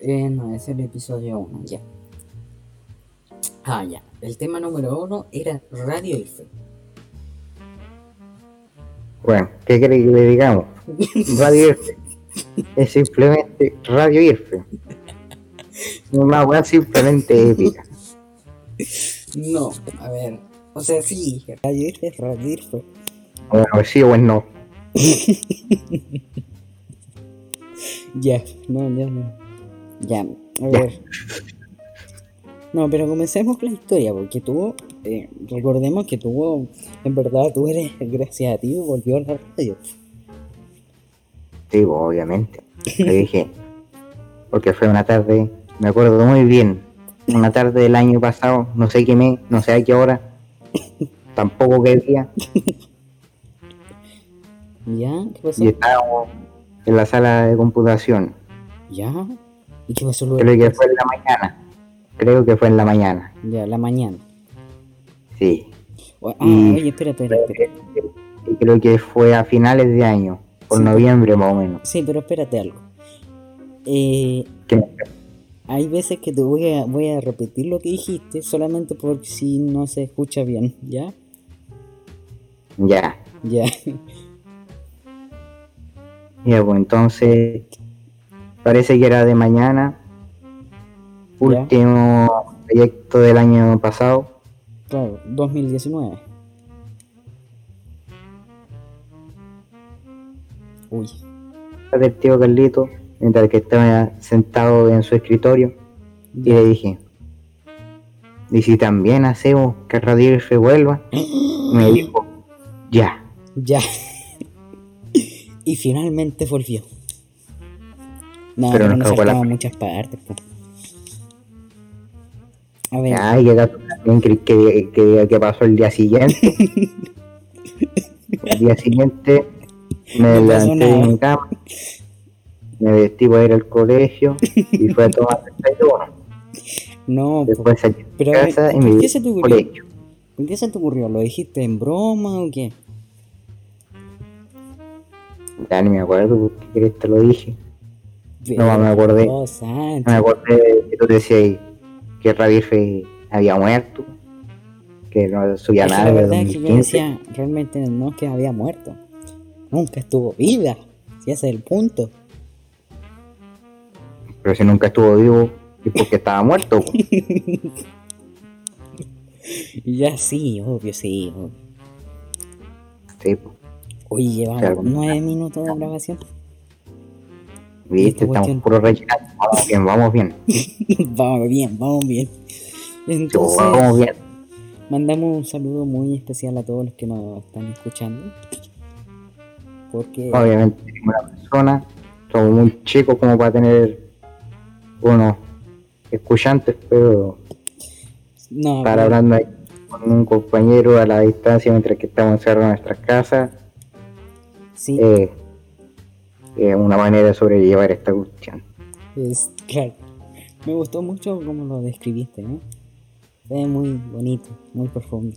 Eh, no, es el episodio 1, ya. Ah, ya. El tema número 1 era Radio IFE. Bueno, ¿qué quiere que le digamos? Radio IRFE. Es simplemente Radio IRFE. Una weá simplemente épica. No, a ver. O sea, sí, Radio IFE es Radio IFE. Bueno, sí o no. Ya, no, ya no. Ya, a ver. No, pero comencemos con la historia, porque tuvo, eh, recordemos que tuvo, en verdad, tú eres, gracias a ti, volvió a la radio. Sí, pues, obviamente. Le dije. Porque fue una tarde, me acuerdo muy bien. Una tarde del año pasado, no sé qué mes, no sé a qué hora. Tampoco qué día. ¿Ya? ¿Qué pasó? Y estábamos en la sala de computación. ¿Ya? ¿Y qué pasó luego? Creo que fue en la mañana. Creo que fue en la mañana. Ya, la mañana. Sí. O- Ah, Y- oye, espera, espera, creo que fue a finales de año, por Sí, noviembre más o menos. Sí, pero espérate algo. Eh, hay veces que te voy a, voy a repetir lo que dijiste solamente por si no se escucha bien, ¿ya? Ya. Ya. Ya, pues entonces parece que era de mañana. Último proyecto del año pasado. Claro, 2019. Uy, del tío Carlito, mientras que estaba sentado en su escritorio, y le dije, ¿y si también hacemos que Radio Irfe vuelva? Me dijo, ya. ya. y finalmente volvió. No, Pero pero, nos no saltaba muchas partes. po. A ver, Ay, también creí que, pasó el día siguiente. el día siguiente me No levanté de mi cama, me vestí para ir al colegio y fue a tomar desayuno. no, po. Después salí de Pero, ver, casa y ¿por me qué se te ocurrió? colegio. ¿por qué se te ocurrió? ¿Lo dijiste en broma o qué? Ya ni me acuerdo por qué crees que te lo dije. No, me acordé. Santo. Me acordé que tú decías que Radio Irfe había muerto, que no subía nada la verdad es que yo 2015. decía, realmente no es que había muerto. Nunca estuvo viva. Si ese es el punto. Pero si nunca estuvo vivo, es porque estaba muerto. ya sí, obvio, sí. obvio. Sí, po. Oye, llevamos nueve minutos de grabación. Viste, Esta estamos puro rellenando. Vamos bien, vamos bien. vamos bien, vamos bien. Entonces, vamos bien. mandamos un saludo muy especial a todos los que nos están escuchando. Porque, Obviamente, una persona, somos muy chicos como para tener unos escuchantes, pero no, estar pero- hablando ahí con un compañero a la distancia mientras que estamos encerrados en nuestras casas, sí, eh, es una manera de sobrellevar esta cuestión. es claro. Me gustó mucho como lo describiste, ¿no? Fue muy bonito, muy profundo.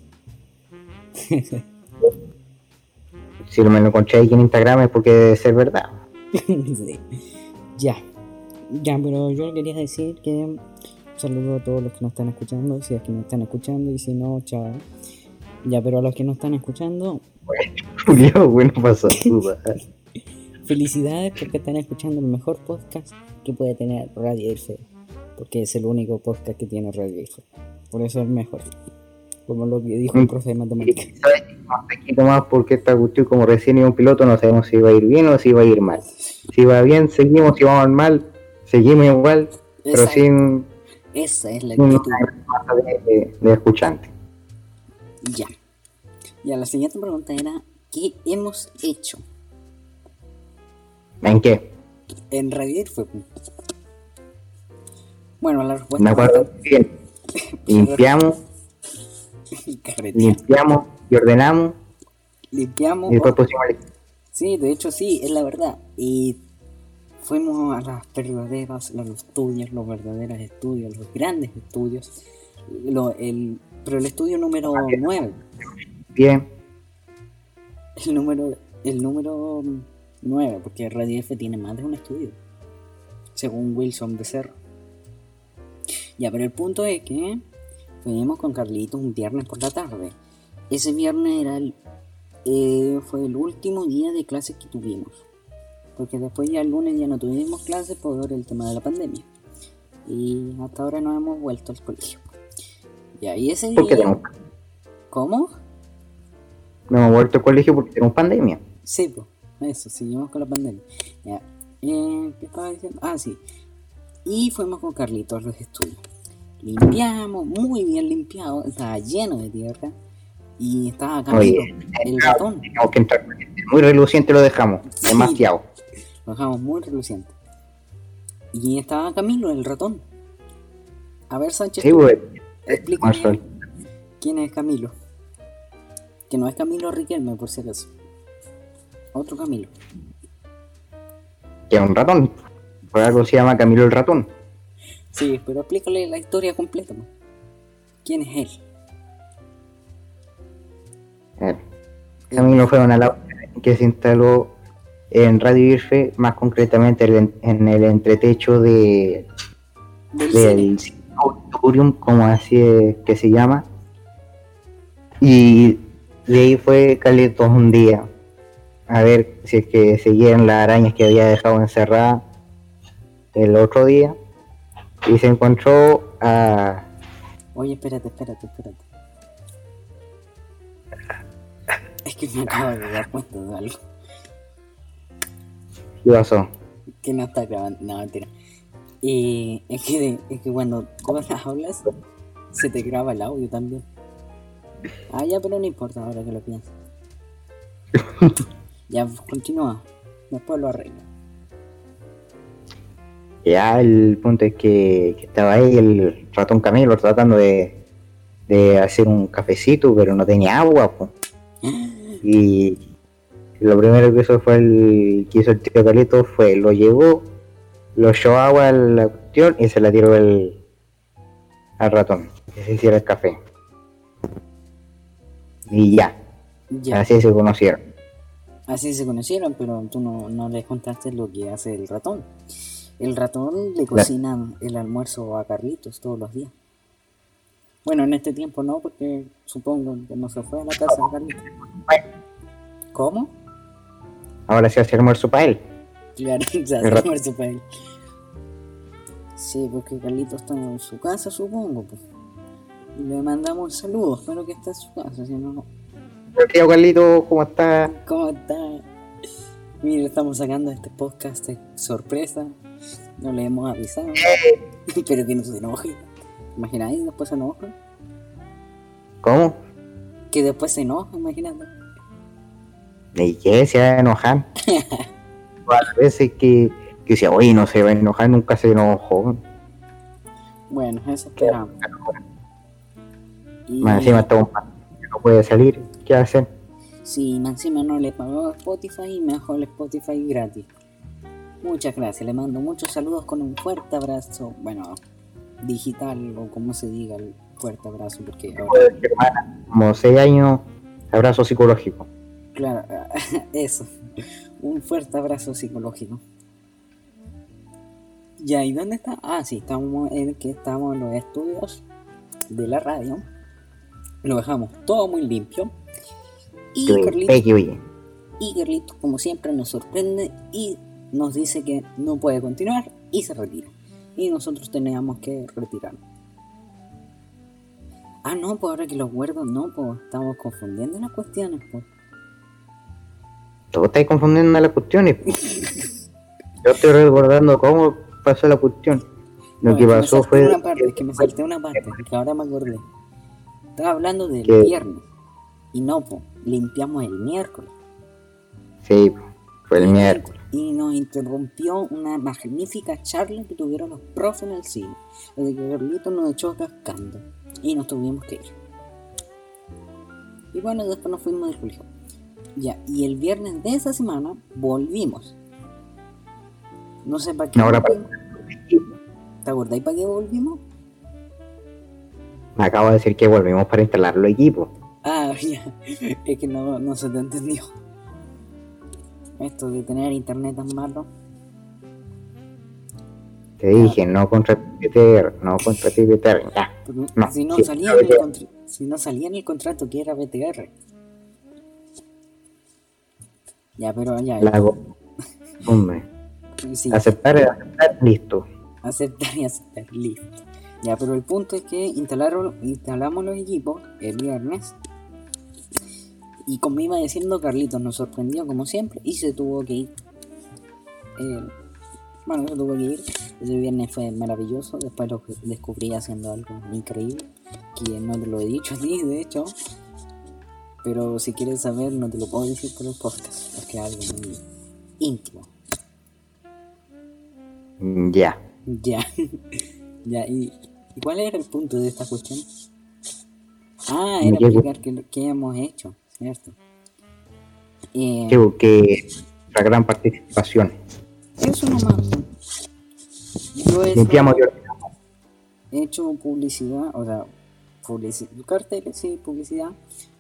Si me lo encontré aquí en Instagram es porque debe ser verdad. Sí. Ya. Ya, pero yo quería decir que un saludo a todos los que nos están escuchando, si es que nos están escuchando y si no, chao. Ya, pero a los que nos están escuchando, Julio, bueno, pasó. Felicidades porque están escuchando el mejor podcast que puede tener Radio Irfe. Porque es el único podcast que tiene Radio Irfe. Por eso es el mejor. Como lo que dijo el profe de matemáticas. Más porque esta cuestión, como recién es un piloto, no sabemos si va a ir bien o si va a ir mal. Si va bien, seguimos, si vamos mal, seguimos igual, pero sin esa es la actitud. de, de, de escuchantes. Ya. Ya, la siguiente pregunta era: ¿Qué hemos hecho ¿En qué? en Radio Irfe? Bueno, la respuesta Me acuerdo bien. Limpiamos, Carretear. limpiamos y ordenamos Limpiamos. y después pusimos Sí, de hecho sí, es la verdad. Y fuimos a las verdaderas, los estudios, los verdaderos estudios, los grandes estudios. Lo- el, pero el estudio número 9, pie. el número, el número 9, porque Radio F tiene más de un estudio. según Wilson Becerra. Ya, pero el punto es que fuimos con Carlitos un viernes por la tarde. Ese viernes era el, eh, fue el último día de clases que tuvimos. Porque después ya el lunes ya no tuvimos clases por el tema de la pandemia. Y hasta ahora no hemos vuelto al colegio. Ya, y ese ¿Por qué día... tenemos, ¿Cómo? no hemos vuelto al colegio porque tenemos pandemia? Sí, pues, eso, seguimos con la pandemia. Ya. Eh, ¿Qué estaba diciendo? Ah, sí. Y fuimos con Carlitos a los estudios. Limpiamos, muy bien limpiado, estaba lleno de tierra. Y estaba Camilo, Oye, el ratón. Tenemos que entrar. Muy reluciente lo dejamos. Sí. Demasiado. Lo dejamos muy reluciente. Y estaba Camilo, el ratón. A ver, Sánchez, Sí, explícame quién es Camilo. Que no es Camilo Riquelme, por si acaso. Otro Camilo. Que es un ratón. Por algo se llama Camilo el ratón. Sí, pero explícale la historia completa. ¿Quién es él? Camilo fue una labor que se instaló en Radio Irfe, más concretamente en, el entretecho de, Del auditorium, como así es que se llama. Y de ahí fue Carlitos un día a ver si es que seguían las arañas que había dejado encerradas el otro día. Y se encontró a Oye, espérate, espérate, espérate. Es que me acabo de dar cuenta de algo. ¿Qué pasó? Que no está grabando. No, mentira. Y es que, es que cuando tú hablas, se te graba el audio también. Ah, ya, pero no importa ahora que lo pienso. ya, continúa. Después lo arreglo. Ya el punto es que, que estaba ahí el ratón Camilo tratando de, de hacer un cafecito, pero no tenía agua. po. Y lo primero que hizo fue el que hizo el tío Carlito fue lo llevó, lo echó agua a la cuestión y se la tiró el, al ratón, que se hiciera el café. Y ya, Ya, así se conocieron. Así se conocieron, pero tú no, no les contaste lo que hace el ratón. El ratón le cocina el almuerzo a Carlitos todos los días. Bueno, en este tiempo no, porque supongo que no se fue a la casa de Carlitos. ¿Cómo? Ahora se hace almuerzo para él. Claro, se hace El almuerzo para él. Sí, porque Carlitos está en su casa, supongo. Pues. Le mandamos saludos, espero que esté en su casa, si no, no. Tío Carlito, ¿cómo está? ¿Cómo está? Mira, estamos sacando este podcast de sorpresa. No le hemos avisado. Pero que no se enoje. ¿Imagináis? Después se enoja. ¿Cómo? Que después se enoja, imagínate. ¿Y qué? Se va a enojar. a veces que, que decía, oye, no se va a enojar, nunca se enojó. Bueno, eso esperamos. Y encima está un no puede salir. ¿Qué hacen? si más encima no le pagó Spotify, mejor el Spotify gratis. Muchas gracias, le mando muchos saludos con un fuerte abrazo. Bueno, digital o como se diga, el fuerte abrazo, porque ahora Como seis años, abrazo psicológico. Claro, eso. Un fuerte abrazo psicológico. Ya, ¿y dónde está? Ah, sí, estamos en que estamos en los estudios de la radio. Lo dejamos todo muy limpio. Y Carlitos, como siempre, nos sorprende y nos dice que no puede continuar y se retira. Y nosotros teníamos que retirarnos. Ah, no, pues ahora que los guardo, no, pues estamos confundiendo las cuestiones, pues. Tú estás confundiendo las cuestiones. Yo estoy recordando cómo pasó la cuestión. Lo No, que pasó fue. Una parte, es que me salté una parte, que ahora me acordé. Estaba hablando del viernes. Y no, pues, limpiamos el miércoles. Sí, fue el miércoles. Y nos interrumpió una magnífica charla que tuvieron los profes en el cine. Desde que Carlito nos echó cascando. Y nos tuvimos que ir. Y bueno, después nos fuimos del colegio. Ya, y el viernes de esa semana volvimos. No sé para qué. Ahora para-. ¿Te acordáis para qué volvimos? Me acabo de decir que volvimos para instalar los equipos. Ah, ya. Es que no, no se te entendió. Esto de tener internet tan malo. Te dije, no contra BTR, no contra ti BTR. Ya. No, si, no sí, salía en el ya- contra- si no salía en el contrato que era BTR. Ya, pero ya. La hago. Hombre, sí, aceptar es aceptar, listo. aceptar y aceptar, listo. Ya, pero el punto es que instalaron, instalamos los equipos el viernes. Y como iba diciendo, Carlitos nos sorprendió como siempre y se tuvo que ir. Eh, bueno, se tuvo que ir. Ese viernes fue maravilloso. Después lo descubrí haciendo algo increíble. Que no te lo he dicho a ti, de hecho. Pero si quieres saber, no te lo puedo decir por el podcast. Es que es algo muy íntimo. Ya. Ya. ya, ¿y, ¿y cuál era el punto de esta cuestión? Ah, era ¿Qué- explicar qué, qué hemos hecho, ¿cierto? Eh, Que, que la gran participación. eso nomás. Yo he Limpiamos hecho, he hecho publicidad, o sea, publici- carteles, sí, publicidad,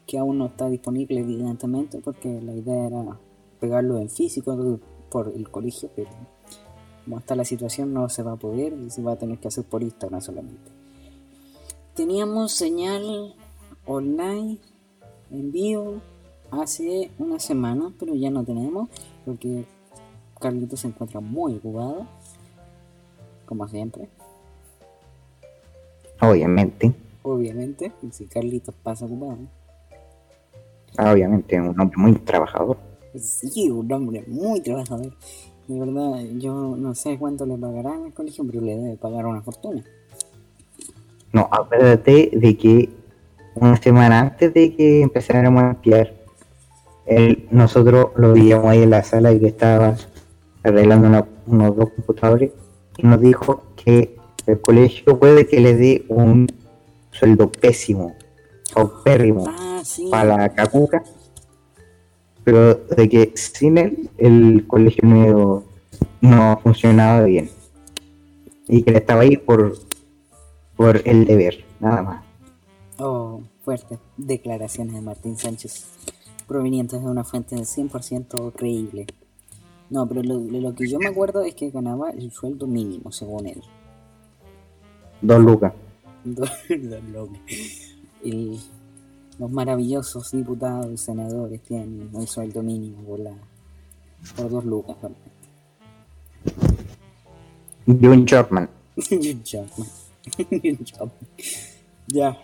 que aún no está disponible, evidentemente, porque la idea era pegarlo en físico por el colegio, pero como está la situación no se va a poder y se va a tener que hacer por Instagram solamente. Teníamos señal online en vivo hace una semana, pero ya no tenemos porque Carlitos se encuentra muy ocupado, como siempre, Obviamente, obviamente, si Carlitos pasa ocupado. obviamente, un hombre muy trabajador. Sí, un hombre muy trabajador. De verdad, yo no sé cuánto le pagarán al colegio, pero le debe pagar una fortuna. No, acuérdate de que una semana antes de que empezáramos a limpiar, él, nosotros lo veíamos ahí en la sala y que estaba arreglando una- unos dos computadores y nos dijo que el colegio puede que le dé un sueldo pésimo, paupérrimo Ah, sí. para la cacuca, pero de que sin él el colegio no, no funcionaba bien y que él estaba ahí por, por el deber, nada más. Oh, fuertes declaraciones de Martín Sánchez, provenientes de una fuente 100% creíble. No, pero lo, lo que yo me acuerdo es que ganaba el sueldo mínimo, según él. Dos lucas. Dos- dos locos. El- los maravillosos diputados y senadores tienen el sueldo mínimo por, la, por dos lucas. solamente. John Chapman. Good job, man. Good job. Ya.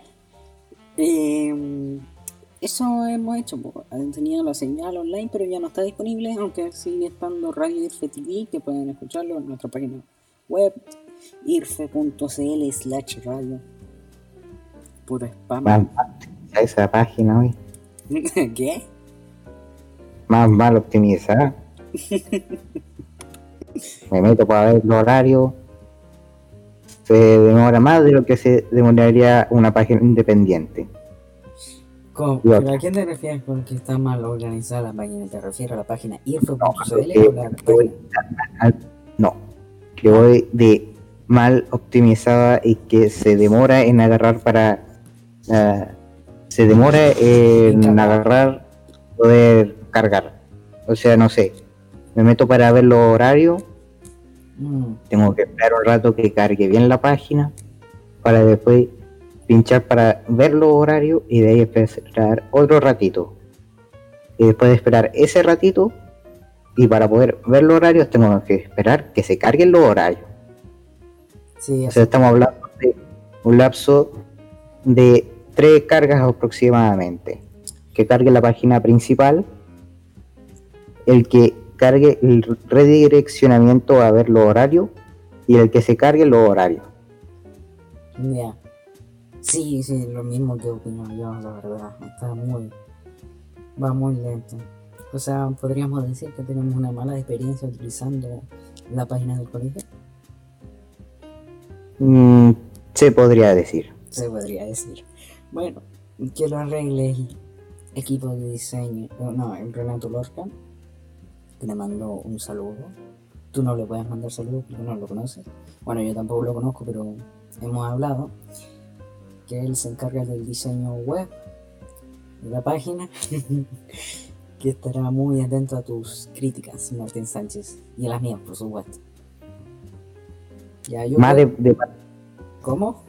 Eh, eso hemos hecho. Han tenido la señal online, pero ya no está disponible, aunque sigue estando Radio Irfe TV, que pueden escucharlo en nuestra página web, irfe.cl slash radio. Puro spam. Más mal optimizada esa página hoy. ¿Qué? Más mal optimizada. Me meto para ver el horario. Se demora más de lo que se demoraría una página independiente. ¿Cómo? Y ¿Pero otra. ¿A quién te refieres con que está mal organizada la página? ¿Te refieres a la página irfe.cl porque o la voy página? No, que voy de mal optimizada y que se demora en agarrar para. ah, se demora en agarrar, poder cargar. O sea, no sé. Me meto para ver los horarios. Mm, Tengo que esperar un rato que cargue bien la página para después pinchar para ver los horarios y de ahí esperar otro ratito. Y después de esperar ese ratito y para poder ver los horarios tengo que esperar que se carguen los horarios. sí, O sea, estamos hablando de un lapso de tres cargas aproximadamente. Que cargue la página principal, el que cargue el redireccionamiento a ver los horarios y el que se cargue los horarios. Ya. Sí, sí, lo mismo que opino yo, la verdad. Está muy. Va muy lento. O sea, podríamos decir que tenemos una mala experiencia utilizando la página del colegio. Mm, se podría decir. Se podría decir. Bueno, que lo arregle el equipo de diseño. No, el Renato Lorca. Le mandó un saludo. Tú no le puedes mandar saludos porque no lo conoces. Bueno, yo tampoco lo conozco, pero hemos hablado. Que él se encarga del diseño web de la página. que estará muy atento a tus críticas, Martín Sánchez. Y a las mías, por supuesto. Ya, yo Más de, de- ¿Cómo?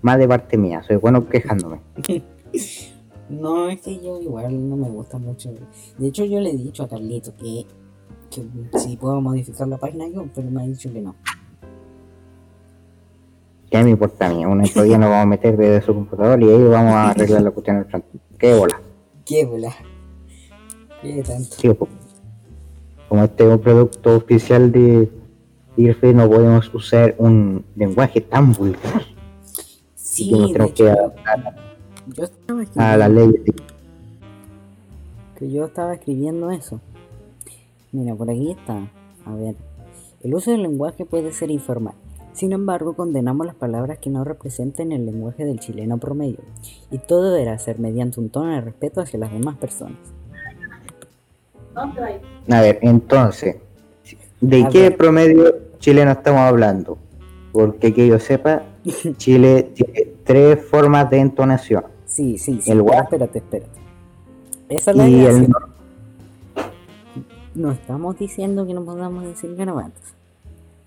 más de parte mía, soy bueno quejándome. No, es que yo igual no me gusta mucho. De hecho, yo le he dicho a Carlito que, que si puedo modificar la página yo, pero me ha dicho que no. ¿Qué me importa a mí? Un día nos vamos a meter desde su computador y ahí vamos a arreglar la cuestión del frente. ¿Qué bola? ¿Qué bola? ¿Qué tanto? Sí, como este es un producto oficial de IRFE, no podemos usar un lenguaje tan vulgar. Sí, que nos de tenemos hecho, que adaptar yo estaba a escribiendo, la ley. que yo estaba escribiendo eso. Mira, por aquí está. A ver. El uso del lenguaje puede ser informal. Sin embargo, condenamos las palabras que no representen el lenguaje del chileno promedio. Y todo deberá ser mediante un tono de respeto hacia las demás personas. A ver, entonces, ¿de A qué ver. promedio chileno estamos hablando? Porque que yo sepa, Chile tiene tres formas de entonación. Sí, sí, sí. El pero what? espérate, espérate. Esa es la el No estamos diciendo que no podamos decir garabatos.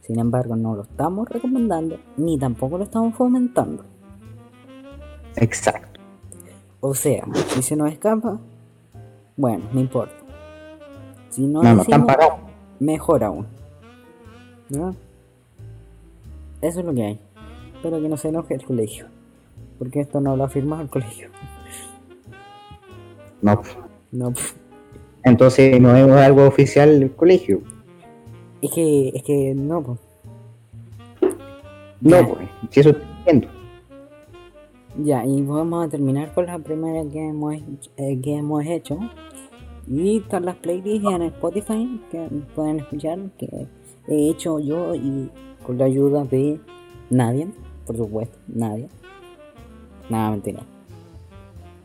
Sin embargo, no lo estamos recomendando ni tampoco lo estamos fomentando. exacto. O sea, si se nos escapa, bueno, no importa. Si no, No, no decimos, mejor aún. ¿Ya? Eso es lo que hay. Espero que no se enoje el colegio. Porque esto no lo ha firmado el colegio. No. No. Entonces no es algo oficial del colegio. es que, es que no, pues. No, pues, si eso estoy diciendo. Ya, y vamos a terminar con la primera que hemos, hecho- eh, que hemos hecho. Y están las playlists en Spotify que pueden escuchar, que he hecho yo y con la ayuda de Nadia, por supuesto, Nadia. Nada, mentira.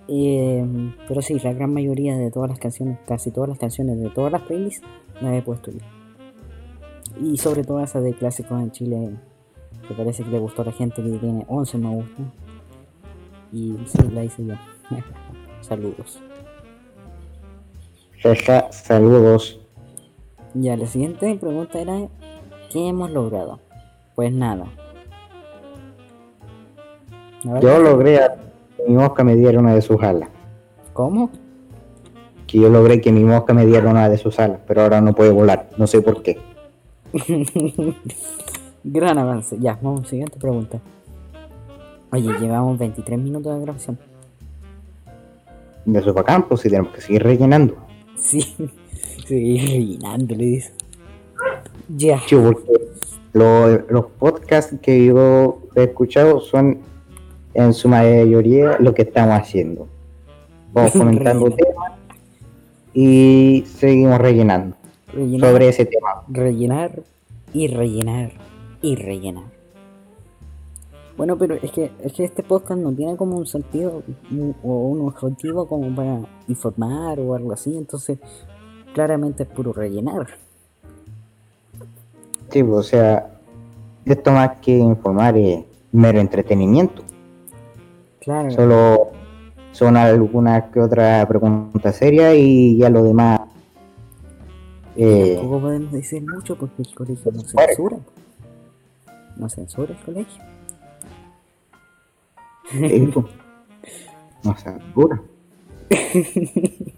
Eh, pero sí, la gran mayoría de todas las canciones, casi todas las canciones de todas las playlists, las he puesto yo. Y sobre todo esa de clásicos en Chile, que parece que le gustó a la gente que tiene 11 me gusta. Y sí, la hice yo. Saludos. Jaja, saludos. Ya, la siguiente pregunta era, ¿qué hemos logrado? Pues nada. Yo logré a- que mi mosca me diera una de sus alas. ¿Cómo? Que yo logré que mi mosca me diera una de sus alas, pero ahora no puede volar. No sé por qué. Gran avance. Ya, vamos, siguiente pregunta. Oye, llevamos 23 minutos de grabación. De su campo, si tenemos que seguir rellenando. Sí, sí, rellenando, le dice. Ya. Sí, porque lo- los podcasts que yo he escuchado son en su mayoría lo que estamos haciendo. Vamos comentando temas y seguimos rellenando Rellenar, sobre ese tema. rellenar y rellenar y rellenar. Bueno, pero es que, es que este podcast no tiene como un sentido un- o un objetivo como para informar o algo así, entonces claramente es puro rellenar. Sí, pues, o sea, esto más que informar es mero entretenimiento. Claro, Solo son algunas que otra pregunta seria y ya lo demás. eh, tampoco podemos decir mucho porque el colegio no Fuera. censura. No censura el colegio. sí, pues, no se apura.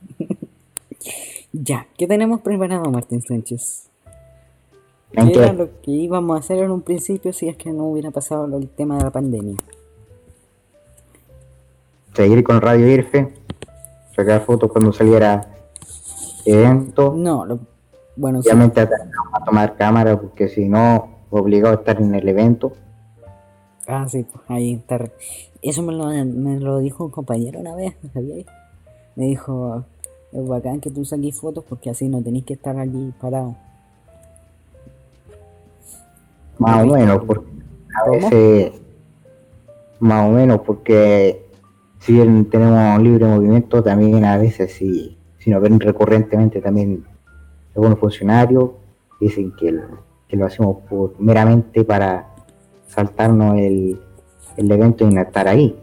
Ya, ¿qué tenemos preparado, Martín Sánchez? ¿En ¿Qué era lo que íbamos a hacer en un principio si es que no hubiera pasado el tema de la pandemia? Seguir con Radio IRFE, sacar fotos cuando saliera evento. No, lo- bueno, sí, Obviamente atendemos a tomar cámara porque si no, obligado a estar en el evento. Ah, sí, pues ahí está. re- Eso me lo, me lo dijo un compañero una vez. Me dijo, es bacán que tú saques fotos porque así no tenéis que estar allí parado. Más o menos, porque a ¿Cómo? veces, más o menos, porque si bien tenemos libre movimiento, también a veces si, si nos ven recurrentemente también algunos funcionarios dicen que lo, hacemos por, meramente para saltarnos el, el evento y no estar ahí.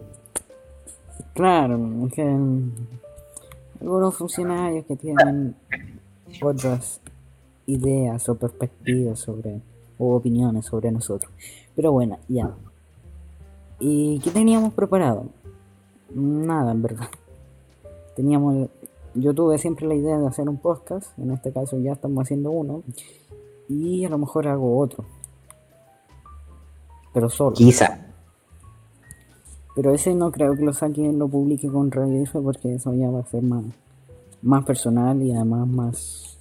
Claro, algunos funcionarios que tienen otras ideas o perspectivas sobre o opiniones sobre nosotros. Pero bueno, ya. ¿Y qué teníamos preparado? Nada, en verdad. Teníamos. Yo tuve siempre la idea de hacer un podcast. En este caso ya estamos haciendo uno. Y a lo mejor hago otro. Pero solo. Quizá. Pero ese no creo que lo saque lo publique con Radio F porque eso ya va a ser más, más personal y además más,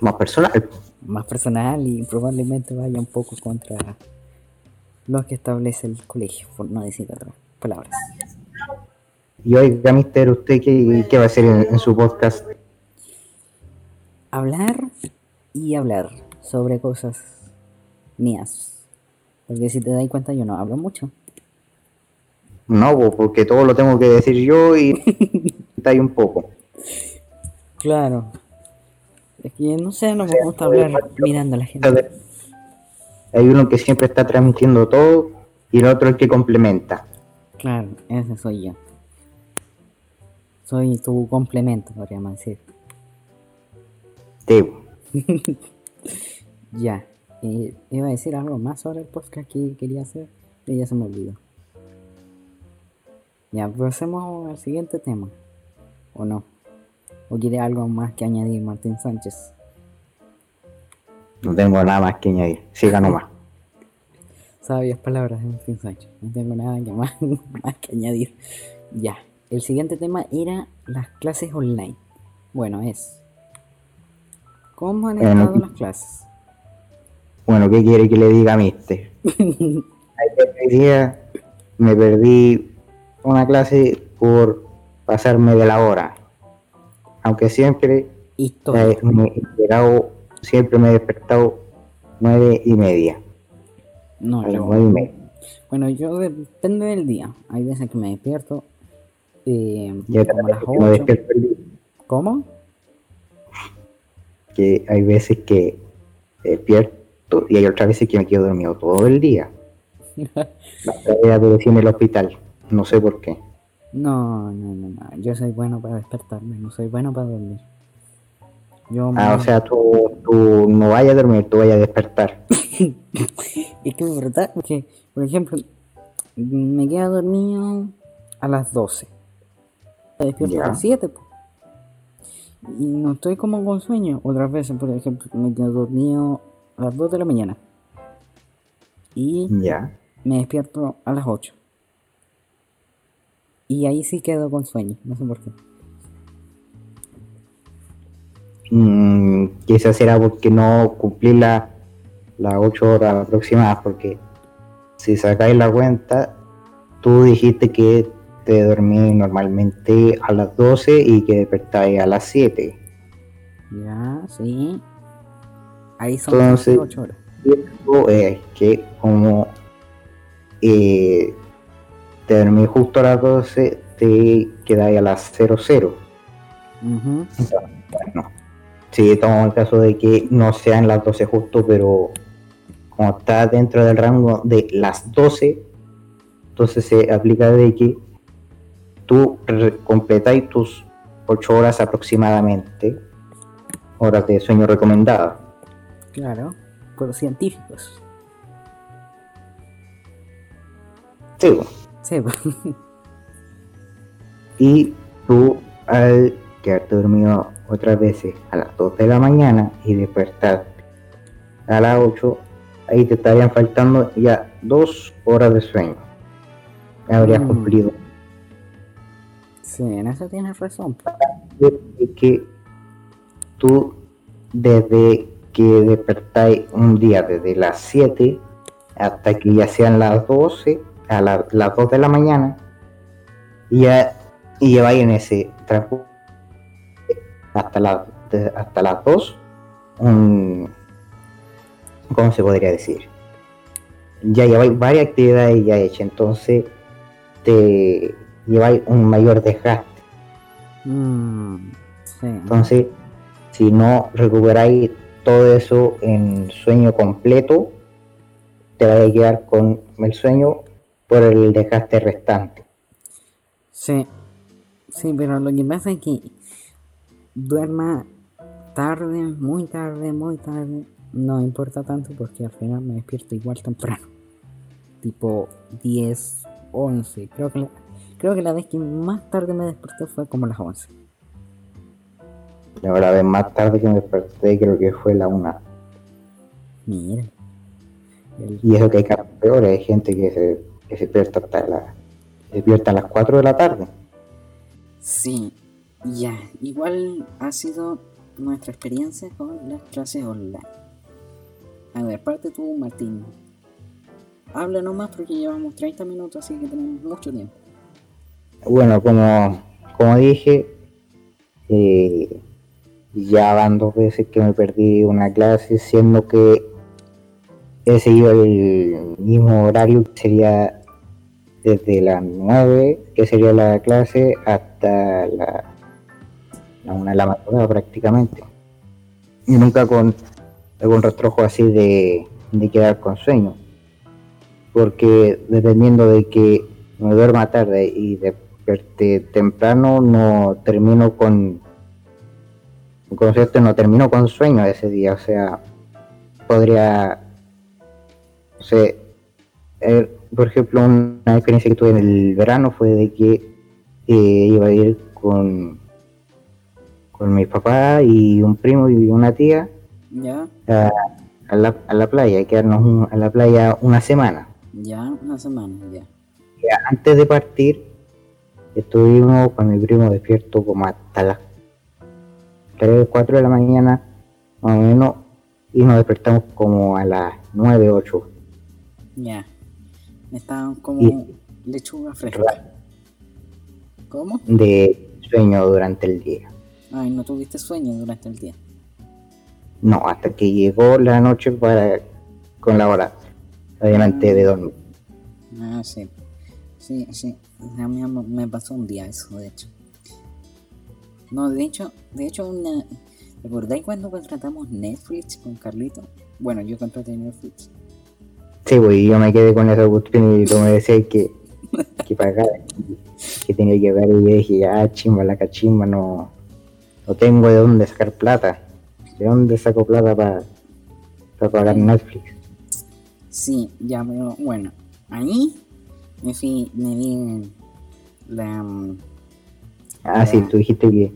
Más personal. más personal y probablemente vaya un poco contra lo que establece el colegio, por no decir otras palabras. Y oiga, mister, ¿usted qué, qué va a hacer en, en su podcast? Hablar y hablar sobre cosas mías. Porque si te das cuenta yo no hablo mucho. No, po, porque todo lo tengo que decir yo y está ahí un poco. Claro. Es que no sé, no me gusta hablar mirando a la gente. Hay uno que siempre está transmitiendo todo y el otro el que complementa. Claro, ese soy yo. Soy tu complemento, podríamos decir. Po. Ya. Eh, iba a decir algo más sobre el podcast que quería hacer, pero ya se me olvidó. Ya, pasemos al siguiente tema. ¿O no? ¿O quiere algo más que añadir Martín Sánchez? no tengo nada más que añadir. Siga nomás. Sabias palabras de Martín Sánchez. No tengo nada que más, más que añadir. Ya. El siguiente tema era las clases online. Bueno, es. ¿Cómo han Bueno. estado las clases? Bueno, ¿qué quiere que le diga, mister? Ayer hoy día me perdí una clase por pasarme de la hora. Aunque siempre me he llegado, siempre me he despertado nueve y media. No, yo. Bueno, yo depende del día. Hay veces que me despierto eh, Yo como las también me 8. despierto el día, ¿Cómo? que hay veces que despierto y hay otras veces que me quedo dormido todo el día. La aparecí en el hospital, no sé por qué. No, no, no, no. Yo soy bueno para despertarme, no soy bueno para dormir. Yo Ah, me- o sea, tú, tú no vayas a dormir, tú vayas a despertar. Es que es verdad que, por ejemplo, me quedo dormido a las 12. Me despierto a las 7. po. Y no estoy como con sueño. Otras veces, por ejemplo, me quedo dormido a las 2 de la mañana. Y Ya. me despierto a las 8. Y ahí sí quedo con sueño, no sé por qué. Mm, quizás será porque no cumplí la- las 8 horas aproximadas, porque si sacáis la cuenta, tú dijiste que te dormí normalmente a las 12 y que despertáis a las 7. Ya, sí. Ahí son Entonces- 8 horas. es que como eh, te dormí justo a las 12, te quedáis a las 00. Ujú. Bueno, sí, tomamos el caso de que no sean las 12 justo, pero como está dentro del rango de las 12, entonces se aplica de que tú completáis tus 8 horas aproximadamente, horas de sueño recomendadas. Claro, por científicos. Sí, bueno. Sí, y tú al quedarte dormido otras veces a las 2 de la mañana y despertar a las 8, ahí te estarían faltando ya dos horas de sueño. Habrías Mm. cumplido. sí, en eso tienes razón. Es que tú desde que despertáis un día desde las 7 hasta que ya sean las 12, a la- las 2 de la mañana, y ya y lleváis en ese transcurso hasta, la- hasta las 2 un, ¿cómo se podría decir? Ya lleváis varias actividades ya hechas, entonces te lleváis un mayor desgaste. Mm, sí. Entonces, si no recuperáis todo eso en sueño completo, te vas a quedar con el sueño por el desgaste restante. Sí. Sí, pero lo que pasa es que duerma tarde, muy tarde, muy tarde. No importa tanto porque al final me despierto igual temprano. Tipo 10, 11. Creo que la, creo que la vez que más tarde me desperté fue como las 11. La vez más tarde que me desperté creo que fue la una. Mira. El... Y eso que hay peor, hay gente que se, que se despierta hasta la, se despierta a las 4 de la tarde. Sí, ya, igual ha sido nuestra experiencia con las clases online. A ver, parte tú, Martín. Habla nomás porque llevamos 30 minutos, así que tenemos mucho tiempo. Bueno, como, como dije, eh, ya van dos veces que me perdí una clase, siendo que he seguido el mismo horario que sería desde las 9, que sería la clase, hasta la, la 1 de la madrugada prácticamente. Y nunca con algún rastrojo así de, de quedar con sueño. Porque dependiendo de que me duerma tarde y desperte temprano, no termino con, con cierto, no termino con sueño ese día. O sea, podría, o er, por ejemplo, una experiencia que tuve en el verano fue de que eh, iba a ir con, con mi papá y un primo y una tía ¿Ya? A, la, a la playa, y quedarnos a la playa una semana. Ya, una semana, ya. Antes de partir, estuvimos con mi primo despierto como hasta las 3, 4 de la mañana, más o menos, y nos despertamos como a las 9, 8. Ya. Estaban como lechuga fresca. ¿Cómo? De sueño durante el día. Ay, ¿no tuviste sueño durante el día? No, hasta que llegó la noche para con la hora, obviamente, de dormir. Ah, sí. Sí, sí. A mí me pasó un día eso, de hecho. No, de hecho, de hecho, una... ¿recordáis cuando contratamos Netflix con Carlito? Bueno, yo contraté Netflix. Sí, güey, yo me quedé con esa cuestión y tú me decías que, que pagar, que tenía que ver y dije, ah, chimba, la cachimba, no, no tengo de dónde sacar plata. ¿De dónde saco plata para, pagar Netflix? Sí, ya, pero bueno, ahí me fui, me vi la... Ah, sí, tú dijiste que,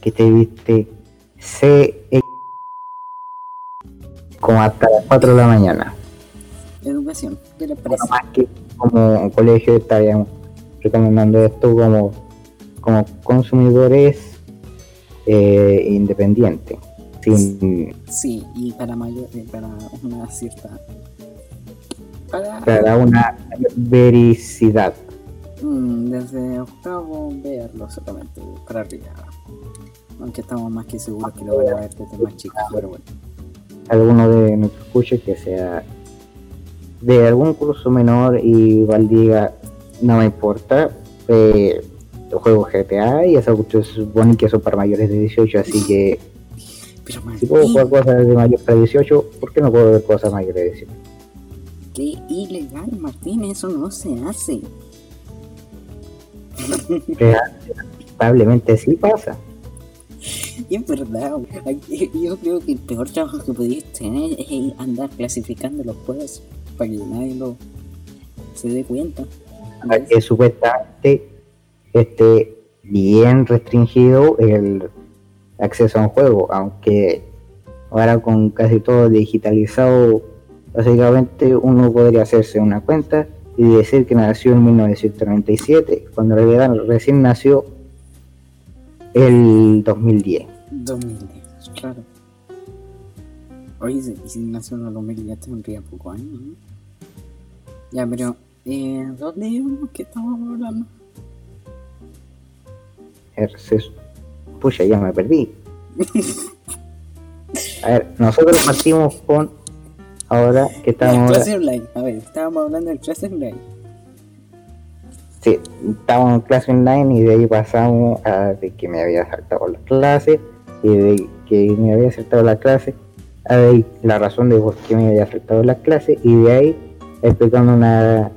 que te viste C como hasta las 4 de la mañana educación de la empresa. más que como un colegio estaríamos recomendando esto como, como consumidores eh, independientes. Sí, y para mayor, eh, para una cierta para, una vericidad. Mm, desde octavo verlo solamente para arriba. Aunque estamos más que seguros que lo van a ver desde más chicos, pero bueno. Alguno de nuestros escuches que sea de algún curso menor y igual diga, no me importa, eh, juego GTA y esa se supone que son para mayores de 18, así que si puedo jugar cosas de mayores para 18, ¿por qué no puedo ver cosas mayores de 18? Qué ilegal, Martín, eso no se hace. Probablemente sí pasa. Y es verdad, yo creo que el peor trabajo que podéis tener es andar clasificando los juegos para que nadie lo se dé cuenta. Que supuestamente esté bien restringido el acceso a un juego, aunque ahora con casi todo digitalizado, básicamente uno podría hacerse una cuenta y decir que nació en 1997, cuando en realidad recién nació el 2010. 2010, claro. Oye, si nació en el 2010 tendría poco años, ¿no? Ya, pero, eh, ¿dónde íbamos? ¿Qué estábamos hablando? Pucha, ya me perdí. A ver, nosotros partimos con. Ahora que estamos. Clase online. A ver, estábamos hablando del clase online. Sí, estábamos en clase online y de ahí pasamos a de que me había saltado la clase y de que me había saltado la clase a de ahí la razón de por qué me había saltado la clase y de ahí explicando una,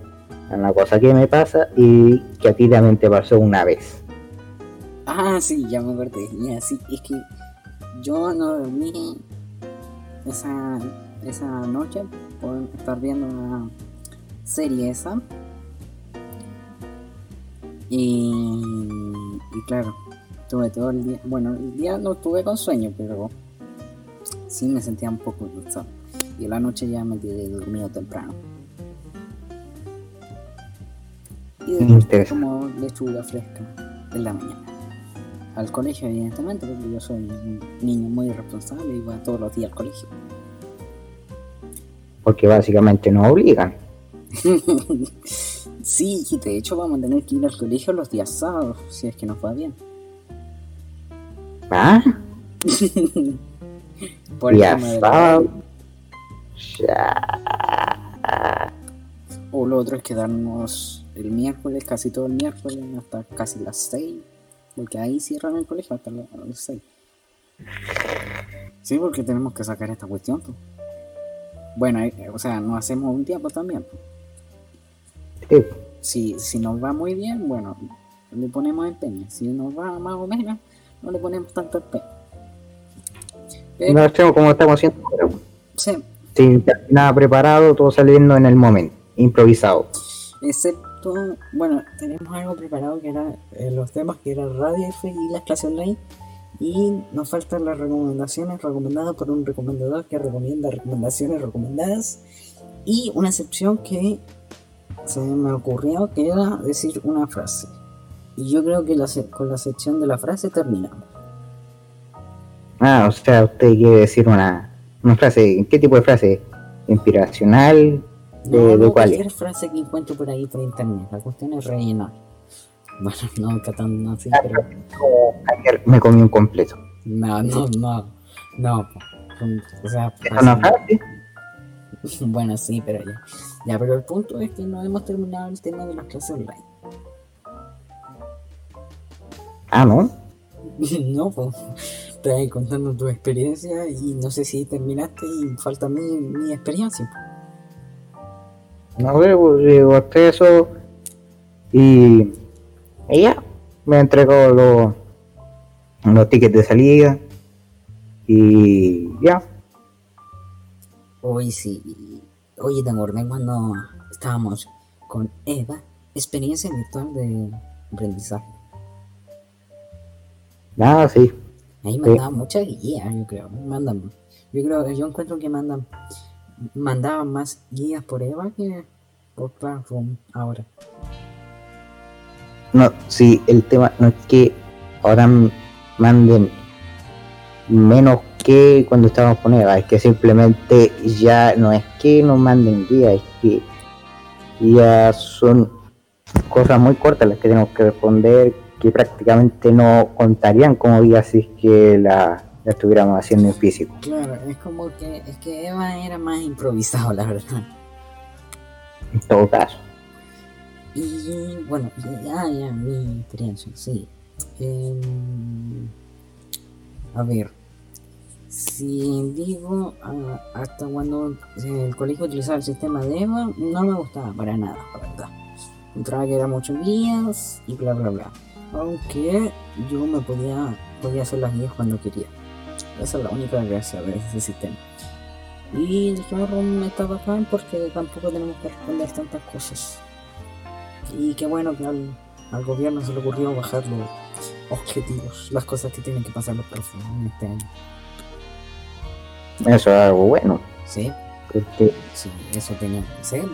una cosa que me pasa y que a ti también te pasó una vez. Ah, sí, ya me acordé. Ya, sí, es que yo no dormí esa, esa noche por estar viendo una serie esa. Y, y claro, tuve todo el día, bueno, el día no estuve con sueño, pero sí me sentía un poco cansado. Y en la noche ya me quedé dormido temprano. Y después como lechuga fresca en la mañana. Al colegio, evidentemente, porque yo soy un niño muy responsable y voy todos los días al colegio. Porque básicamente nos obligan. sí, y de hecho vamos a tener que ir al colegio los días sábados, si es que nos va bien. ¿Ah? Por el Día tema del sábado. horario. Ya. O lo otro es quedarnos el miércoles, casi todo el miércoles, hasta casi las 6. Porque ahí cierran el colegio hasta la- las 6. Sí, porque tenemos que sacar esta cuestión. pues. Bueno, eh, o sea, nos hacemos un tiempo también. pues. Sí. Si, si nos va muy bien, bueno, le ponemos empeño. Si nos va más o menos, no le ponemos tanto empeño. Pero, No hacemos como estamos haciendo sí, Sin nada preparado, todo saliendo en el momento. Improvisado. Excepto, bueno, tenemos algo preparado que era eh, los temas que era Radio F y las clases online. Y nos faltan las recomendaciones recomendadas por un recomendador que recomienda recomendaciones recomendadas. Y una excepción que se me ocurrió que era decir una frase. Y yo creo que la con la sección de la frase terminamos. Ah, o sea, usted quiere decir una, una frase. ¿Qué tipo de frase? ¿Inspiracional? ¿De, No, de cualquier frase que encuentro por ahí por internet. La cuestión es rellenar. Bueno, no tan así, pero. Ayer me comí un completo. No, no, no, no. po. O sea, ¿Es una frase? bueno, sí, pero ya. Ya, pero el punto es que no hemos terminado el tema de las clases online. Ah, ¿no? no, pues. Te contando tu experiencia y no sé si terminaste y falta mi, mi experiencia. No sé, pues digo, usted eso. Y ella me entregó los, los tickets de salida. Y ya. Hoy sí. Oye, ¿te acordás cuando estábamos con Eva? Experiencia virtual de aprendizaje. Nada, sí. Ahí mandaban muchas guías, yo creo. Mandan, yo creo, yo encuentro que mandan, mandaban más guías por Eva que por Classroom ahora. No, sí, el tema no es que ahora manden menos que cuando estábamos con Eva, es que simplemente ya no es que nos manden guía, es que ya son cosas muy cortas las que tenemos que responder que prácticamente no contarían como guía si es que la, la estuviéramos haciendo en físico. Claro, es como que, es que Eva era más improvisado, la verdad. En todo caso. Y bueno, ya, ya, mi experiencia, sí. Em, a ver, si digo ah, hasta cuando el colegio utilizaba el sistema de EVA, no me gustaba para nada, la verdad. Encontraba que era muchos guías y bla bla bla. Aunque yo me podía, podía hacer las guías cuando quería. Esa es la única gracia de ese sistema. Y el Classroom está bacán porque tampoco tenemos que responder tantas cosas. Y qué bueno que al, al gobierno se le ocurrió bajar los objetivos, las cosas que tienen que pasar los profes en este año. Eso es algo bueno. Sí, Porque sí, eso tenía que ser.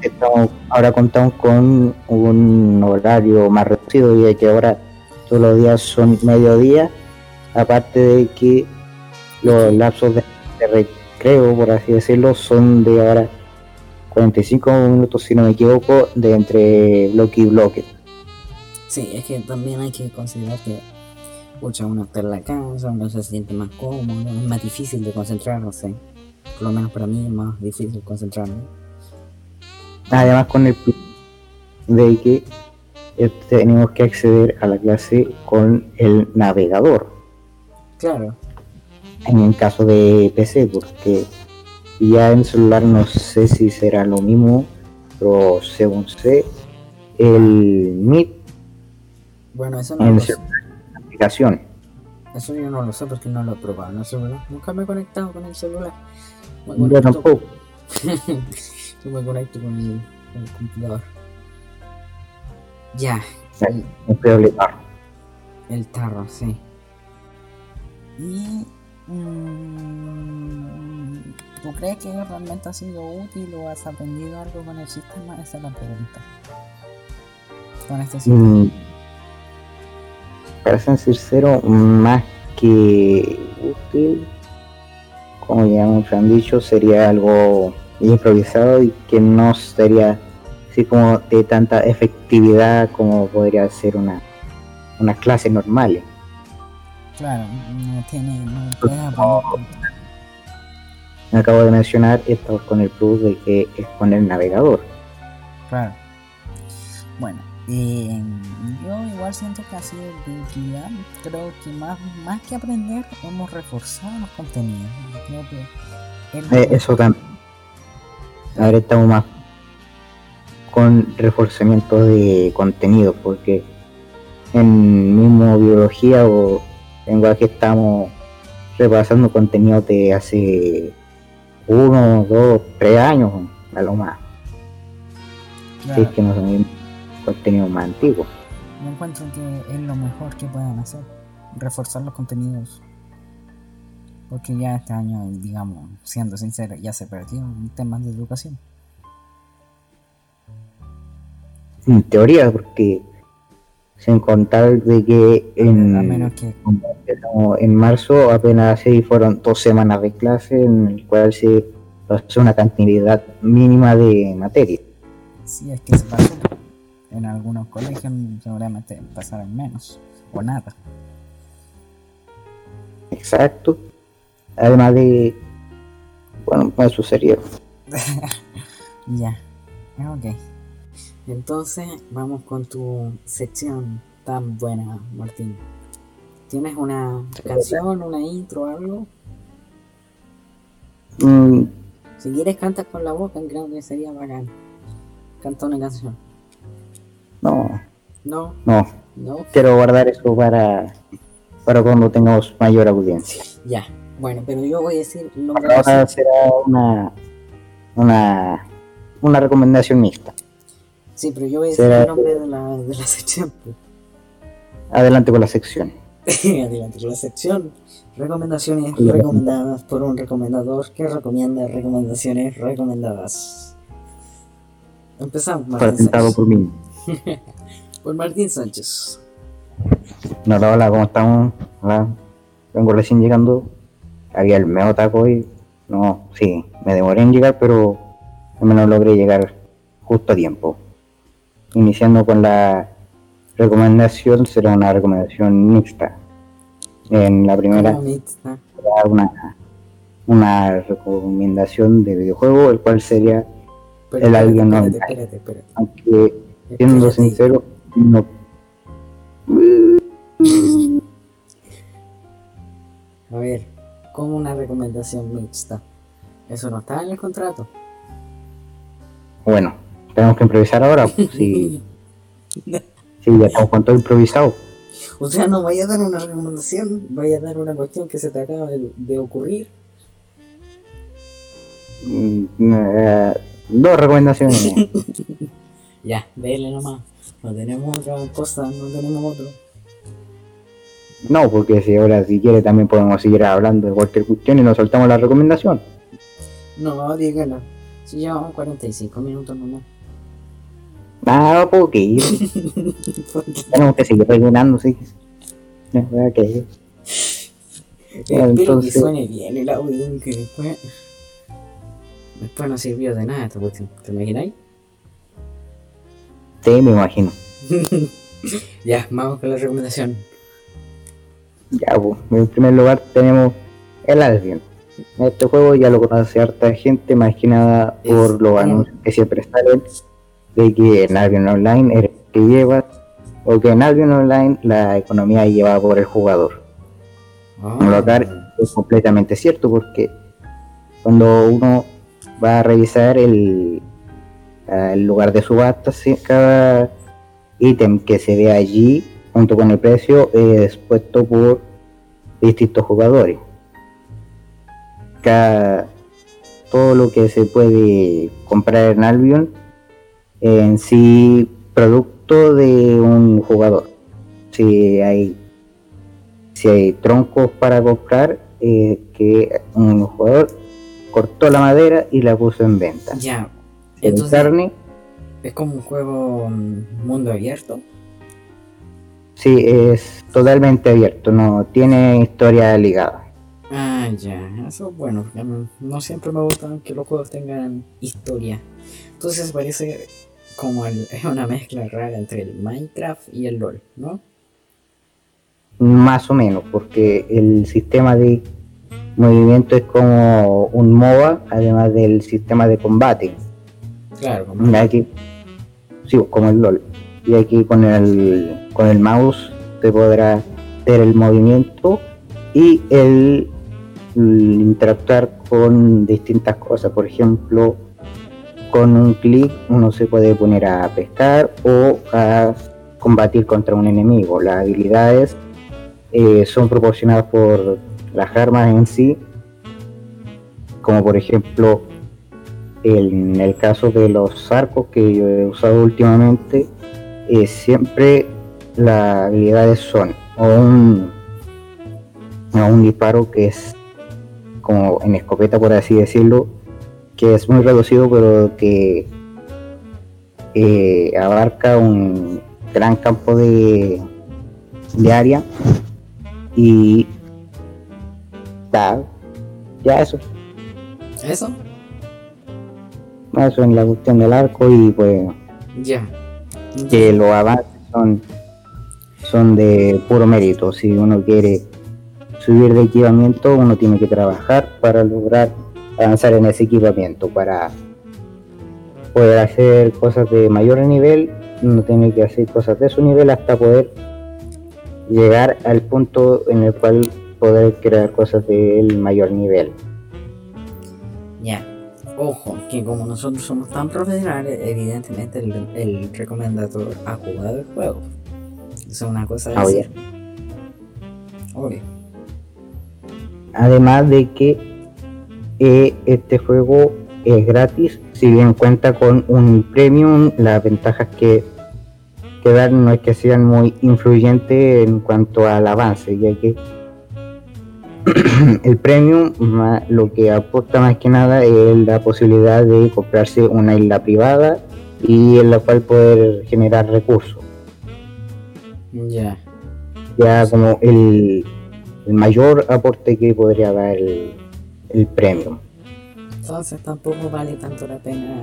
estamos, ahora contamos con un horario más reducido y que ahora todos los días son mediodía, aparte de que los lapsos de, de recreo, por así decirlo, son de ahora 45 minutos, si no me equivoco, de entre bloque y bloque. Sí, es que también hay que considerar que pucha, uno está en la casa, uno se siente más cómodo, es más difícil de concentrarse. Por lo menos para mí es más difícil concentrarme. Además con el de que eh, tenemos que acceder a la clase con el navegador. Claro, en el caso de PC, porque ya en celular no sé si será lo mismo, pero según sé, el Meet bueno, eso no en lo una aplicación Eso yo no lo sé porque no lo he probado, no sé. Nunca me he conectado con el celular. Yo tampoco. Yo me conecto con el, con el computador. Ya, el, obligar. el tarro, sí. Y. mm, ¿Tú crees que realmente ha sido útil o has aprendido algo con el sistema? Esa es la pregunta. Con este sistema. Mm, para ser sincero, más que útil, como ya muchos han dicho, sería algo improvisado y que no sería así como de tanta efectividad como podría ser una, unas clases normales. Claro, no tiene. No puedes. Me acabo de mencionar esto con el plus de que es con el navegador. Claro. Bueno, eh, yo igual siento que ha sido de utilidad. Creo que más, más que aprender, hemos reforzado los contenidos. Creo que Eh, eso también. Ahora estamos más con reforzamiento de contenido, porque en mismo biología o lenguaje estamos repasando contenido de hace uno, dos, tres años, a lo más. Si claro, es que no son contenido más antiguo. yo encuentro que es lo mejor que pueden hacer. Reforzar los contenidos. Porque ya este año, digamos, siendo sincero, ya se perdió en temas de educación. En teoría, porque sin contar de que en, que en marzo apenas así fueron dos semanas de clase en el cual se pasó una cantidad mínima de materia. si es que se pasó. En algunos colegios seguramente pasaron menos o nada. Exacto. Además de, bueno, pues eso sería. Ya, ok. Entonces vamos con tu sección tan buena, Martín. ¿Tienes una canción, una intro, algo? Mm, Si quieres cantas con la boca, creo que sería bacán. Canta una canción. no, No, no. no, Quiero guardar eso para, para cuando tengamos mayor audiencia. ya. Bueno, pero yo voy a decir de la Ahora será una, una, una recomendación mixta. Sí, pero yo voy a decir el nombre de la, de la sección. Adelante con la sección. Adelante con la sección. Recomendaciones recomendadas por un recomendador que recomienda recomendaciones recomendadas. Empezamos, Martín Presentado Sánchez. por mí. Por Martín Sánchez. No, hola, hola, ¿cómo estamos? Hola. Vengo recién llegando. Había el meo taco hoy. No, sí, me demoré en llegar, pero al menos logré llegar justo a tiempo. Iniciando con la recomendación, será una recomendación mixta. En la primera ¿Cómo mixta? será una, una recomendación de videojuego, el cual sería, Pero El espérate, espérate. aunque siendo Espérate. sincero, no A ver, como una recomendación mixta. Eso no está en el contrato. Bueno, tenemos que improvisar ahora. pues, sí, sí, ya estamos con todo improvisado. O sea, no vaya a dar una recomendación, vaya a dar una cuestión que se te acaba de, de ocurrir. Mm, eh, dos recomendaciones. Ya, dele nomás. No tenemos otra cosa, no tenemos otro. no, porque si ahora si quiere también podemos seguir hablando de cualquier cuestión y nos soltamos la recomendación. No, dígala. Si llevamos 45 minutos nomás. Ah, porque tenemos que seguir rellenando, sí. Ya, ya, que- Espero que suene bien el audio, que después. Después no sirvió de nada esta cuestión. ¿Te imagináis? Sí, me imagino. Ya, vamos con la recomendación. Ya, pues, en primer lugar tenemos el Albion. Este juego ya lo conoce harta gente, más que nada por Es- los anuncios que siempre salen de que en Albion Online eres el que llevas, o que en Albion Online la economía es llevada por el jugador. Como lo acá es completamente cierto porque cuando uno va a revisar el, el lugar de subasta, cada ítem que se ve allí junto con el precio es puesto por distintos jugadores. Cada, todo lo que se puede comprar en Albion en sí producto de un jugador. Si hay si hay troncos para comprar, eh, que un jugador cortó la madera y la puso en venta. Ya. Entonces, carne, es como un juego mm, mundo abierto. sí, es totalmente abierto, no tiene historia ligada. Ah, ya. Eso es bueno. no- no siempre me gustan que los juegos tengan historia. Entonces parece como el- es una mezcla rara entre el Minecraft y el LOL, ¿no? Más o menos, porque el sistema de movimiento es como un MOBA, además del sistema de combate. Claro, como Aquí, sí, como el LOL. Y aquí con el, con el mouse te podrá ver el movimiento y el, el interactuar con distintas cosas. Por ejemplo, con un clic uno se puede poner a pescar o a combatir contra un enemigo. Las habilidades eh, son proporcionadas por las armas en sí, como por ejemplo en el caso de los arcos que yo he usado últimamente, eh, siempre las habilidades son o un, o un disparo que es como en escopeta por así decirlo, que es muy reducido pero que eh, abarca un gran campo de, de área y da, ya eso, ¿Eso? eso en la cuestión del arco y pues Ya. que los avances son, son de puro mérito. Si uno quiere subir de equipamiento, uno tiene que trabajar para lograr avanzar en ese equipamiento. Para poder hacer cosas de mayor nivel, uno tiene que hacer cosas de su nivel hasta poder llegar al punto en el cual poder crear cosas del mayor nivel. Ya. Ojo, que como nosotros somos tan profesionales, evidentemente el, el recomendador ha jugado el juego. Eso es una cosa de decir. Obvio. Además de que eh, este juego es gratis, si bien cuenta con un premium, las ventajas que, que dan no es que sean muy influyentes en cuanto al avance, ya que el premium lo que aporta más que nada es la posibilidad de comprarse una isla privada y en la cual poder generar recursos. Ya. Ya como el, el mayor aporte que podría dar el, el premium. Entonces tampoco vale tanto la pena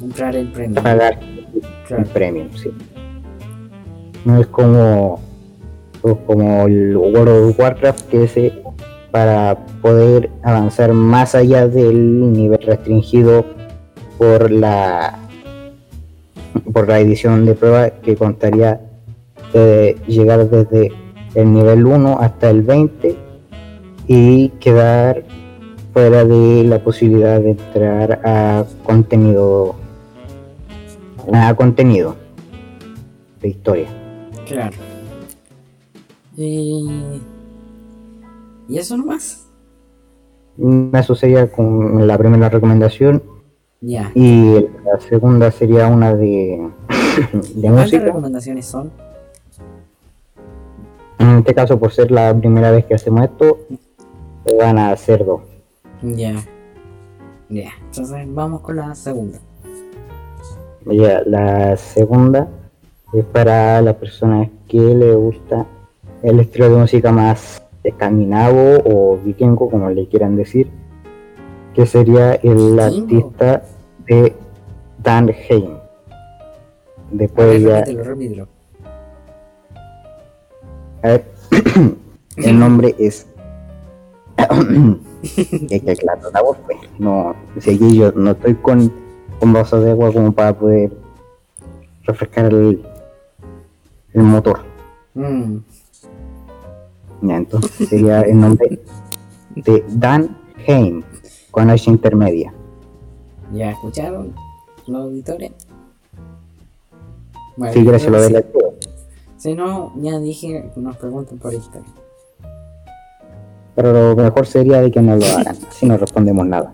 comprar el premio. pagar Claro. el premium, sí. No es como, como el World of Warcraft que ese para poder avanzar más allá del nivel restringido por la por la edición de prueba que contaría de llegar desde el nivel 1 hasta el 20 y quedar fuera de la posibilidad de entrar a contenido a contenido de historia. Claro. Y. ¿Y eso nomás? Eso sería con la primera recomendación Ya. y la segunda sería una de, de ¿Cuántas música. recomendaciones son? En este caso, por ser la primera vez que hacemos esto, van a hacer dos. Ya. Ya. Entonces vamos con la segunda. Ya, la segunda es para las personas que le gusta el estilo de música más escandinavo o vikingo, como le quieran decir, que sería el Vikingo. artista de Dan Heim. Después ver, ya, repítelo. a ver, el nombre es. es que claro, la voz, pues, no, si aquí yo no estoy con, con vasos de agua como para poder refrescar el, el motor. Mm, Ya, entonces sería el nombre de Dan Heim, con H intermedia. ¿Ya escucharon los auditores? Bueno, quieres se lo sí. Si no, ya dije nos pregunten por Instagram. Pero lo mejor sería de que no lo hagan, si no respondemos nada.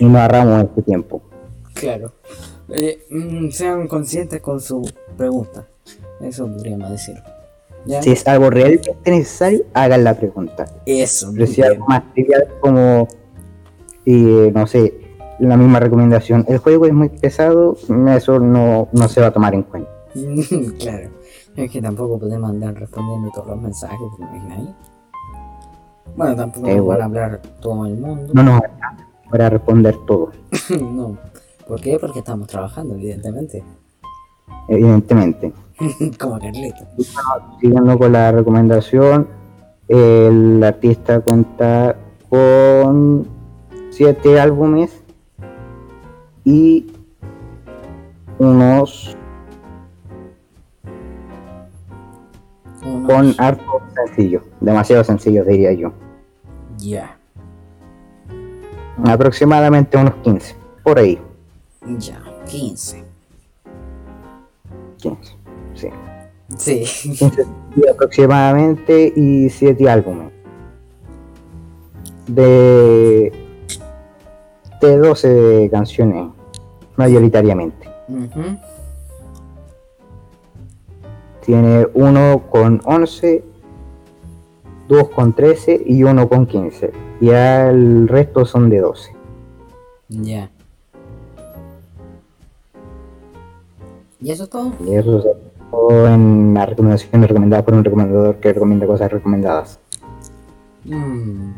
Y no ahorramos este tiempo. Claro. Eh, mm, sean conscientes con su pregunta. Eso podríamos decir. ¿Ya? Si es algo realmente necesario, hagan la pregunta. Eso. Pero si algo más trivial como, eh, no sé, la misma recomendación, el juego es muy pesado, eso no, no se va a tomar en cuenta. claro. Es que tampoco podemos andar respondiendo todos los mensajes, ¿te imaginas? Bueno, tampoco Eh, van a hablar todo el mundo. No nos alcanza para responder todo, no. ¿Por qué? Porque estamos trabajando, evidentemente. evidentemente. Como Carlito. Siguiendo con la recomendación, el artista cuenta con siete álbumes y unos Unos- con harto sencillo, demasiado sencillo diría yo. Ya. Aproximadamente unos 15, por ahí, Ya. 15. 15, sí. Sí. 15 aproximadamente y 7 álbumes. De, de 12 canciones, mayoritariamente. Ujú. Tiene uno con 11, dos con 13 y uno con 15. Y el resto son de 12. Ya. ¿Y eso es todo? Y eso se todo en la recomendación recomendada por un recomendador que recomienda cosas recomendadas. Mm.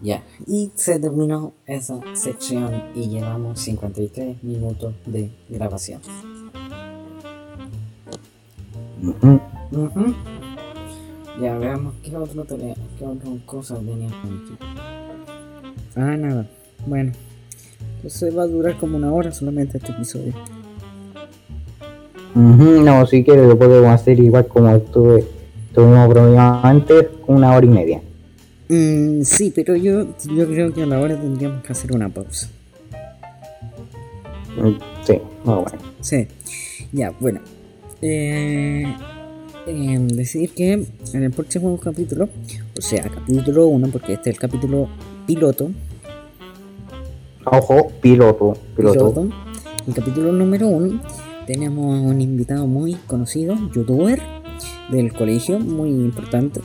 Ya. Y se terminó esa sección y llevamos 53 minutos de grabación. Ujú. Ya veamos qué otro tele, qué otra cosa tenía aquí. Ah, nada. Bueno. Entonces va a durar como una hora solamente este episodio. Ujú, No, si quieres lo podemos hacer igual como estuve, estuvimos bromeando antes, una hora y media. Mm, sí, pero yo, yo creo que a la hora tendríamos que hacer una pausa. Mm, Sí, muy bueno. Sí. Ya, bueno. Eh, decir que en el próximo capítulo, o sea, capítulo 1, porque este es el capítulo piloto, Ojo, piloto, piloto. piloto, el capítulo número 1, tenemos un invitado muy conocido, youtuber del colegio, muy importante,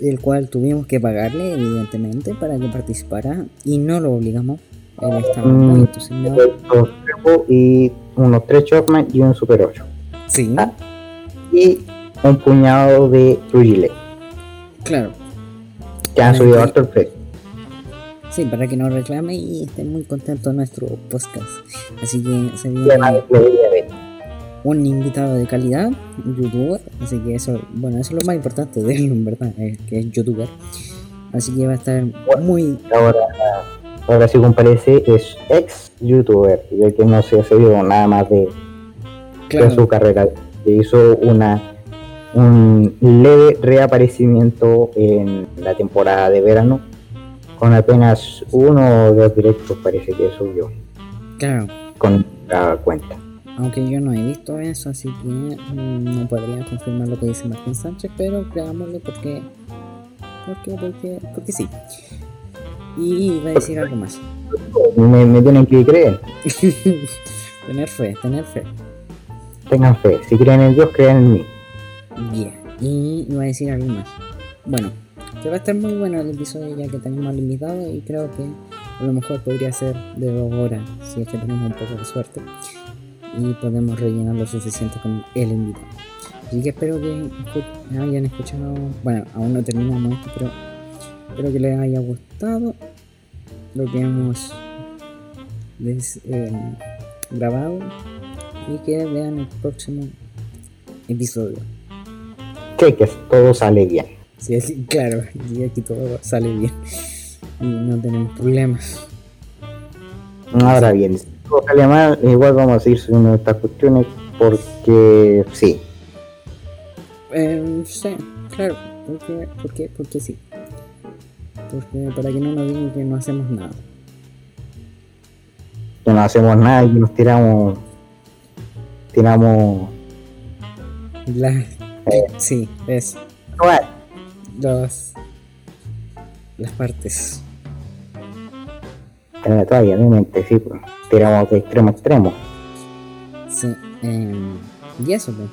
el cual tuvimos que pagarle, evidentemente, para que participara y no lo obligamos. Él estaba muy Mm, entusiasmado. Dos Trevo y unos tres Chopman y un Super 8. Sí. Y un puñado de Rugile, claro. que han subido el precio. Sí, para que nos reclame y esté muy contento nuestro podcast. Así que se Y además viene lo debería ver. un invitado de calidad, un youtuber. Así que eso, bueno, eso es lo más importante de él, en verdad, eh, que es youtuber. Así que va a estar muy. Ahora, ahora sí comparece, es ex youtuber, ya que no se ha seguido nada más de, de su Claro, carrera. Hizo una un leve reaparecimiento en la temporada de verano, con apenas uno o dos directos parece que subió claro. con la cuenta. Aunque yo no he visto eso, así que no podría confirmar lo que dice Martín Sánchez, pero creámosle porque. Porque, porque, porque sí. Y iba a decir algo más. Me, me tienen que creer, tener fe, tener fe. Tengan fe, si creen en Dios, crean en mí. Bien, y iba a decir algo más. Bueno, que va a estar muy bueno el episodio ya que tenemos al invitado y creo que a lo mejor podría ser de dos horas si es que tenemos un poco de suerte y podemos rellenar lo suficiente con el invitado. Así que espero que hayan escuchado, bueno, aún no terminamos esto, pero espero que les haya gustado lo que hemos eh, grabado y que vean el próximo episodio. Sé que todo sale bien. Sí, así, claro, y aquí todo sale bien y no tenemos problemas. Ahora bien, si todo sale mal, igual vamos a seguir subiendo estas cuestiones porque sí. Eh, sí, claro, porque, porque, porque sí. Porque para que no nos digan que no hacemos nada. que no hacemos nada y que nos tiramos tiramos La- sí, eso. Bueno, las, las partes. Eh, todavía, obviamente, sí, pues, tiramos de extremo a extremo. Sí, em, y eso, pues.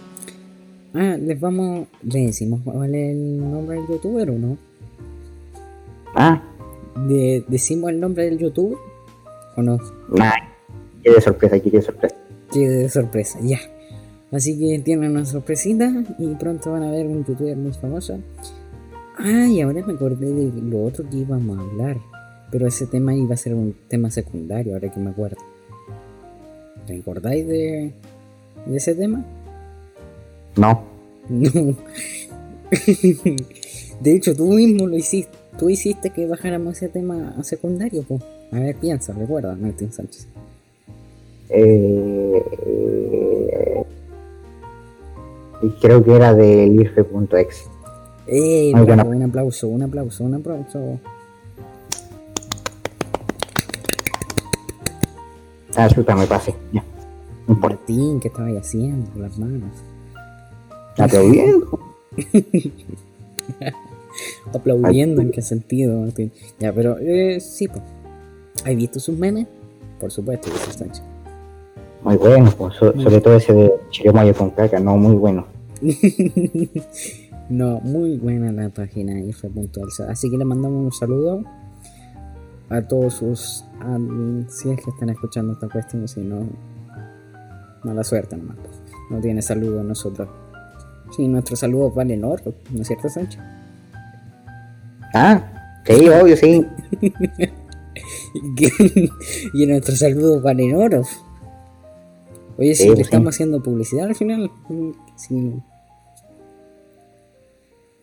Ah, les vamos, le decimos cuál es el nombre del youtuber o no? Ah, De- ¿Decimos el nombre del youtuber o no? nah, qué de sorpresa, qué de sorpresa. De sorpresa, ya. Así que tienen una sorpresita y pronto van a ver un youtuber muy famoso. Ah, y ahora me acordé de lo otro que íbamos a hablar. Pero ese tema iba a ser un tema secundario, ahora que me acuerdo. ¿Recordáis de, de ese tema? No, No. De hecho, tú mismo lo hiciste. Tú hiciste que bajáramos ese tema a secundario, pues. A ver, piensa, recuerda, Martín Sánchez. Eh, y creo que era del IRFE.exe. ¡Eh! Buena. un aplauso, un aplauso, un aplauso. Ah, chuta, me pasé. Ya. No importa. Martín, ¿qué estabas haciendo con las manos? Aplaudiendo. Aplaudiendo, ¿en qué sentido, Martín? Ya, pero eh, sí, pues. ¿Has visto sus memes? Por supuesto, dice Sánchez. Muy bueno, pues, so- sobre todo ese de Chirimoyo con caca, no, muy bueno. No, muy buena la página IFE.alza. Así que le mandamos un saludo a todos sus admins, si es que están escuchando esta cuestión, si no, mala suerte nomás. pues. No tiene saludo nosotros. Sí, nuestros saludos valen oro, ¿no es cierto, Sánchez? Ah, sí, obvio, sí. y nuestros saludos valen oro. Oye, si Sí, le sí. estamos haciendo publicidad al final. mm, Sí.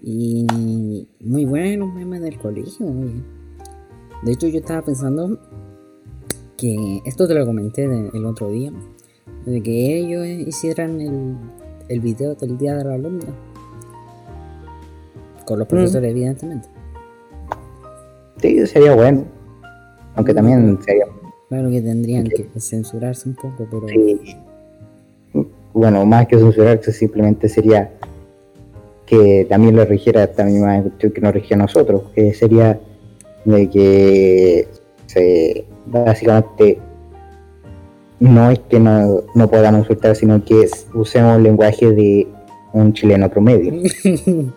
Y muy buenos memes del colegio. oye. De hecho, yo estaba pensando que esto te lo comenté de- el otro día, de que ellos hicieran el, el video del día de la alumna. Con los profesores, evidentemente. Sí, sería bueno. Aunque también sería. Claro que tendrían que censurarse un poco, pero sí. Bueno, más que censurarse, simplemente sería que también lo rigiera esta misma cuestión que nos rigió a nosotros, que sería de que básicamente no es que no, no podamos insultar, sino que usemos el lenguaje de un chileno promedio.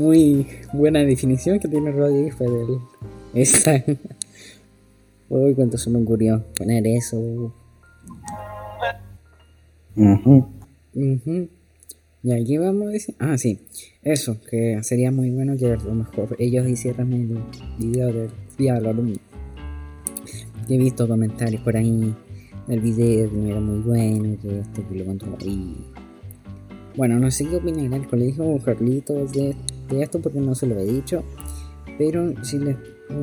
muy buena definición que tiene Radio IFE del esa. Uy, cuánto se me ocurrió poner eso. Ujú. Ujú. Y aquí vamos a decir. Ah, sí. Eso, que sería muy bueno que a lo mejor ellos hicieran el video del alumno. He visto comentarios por ahí del video que no era muy bueno, que esto que lo controló ahí. Bueno, no sé qué opinará el colegio Carlitos de, de esto porque no se lo he dicho. Pero sí les,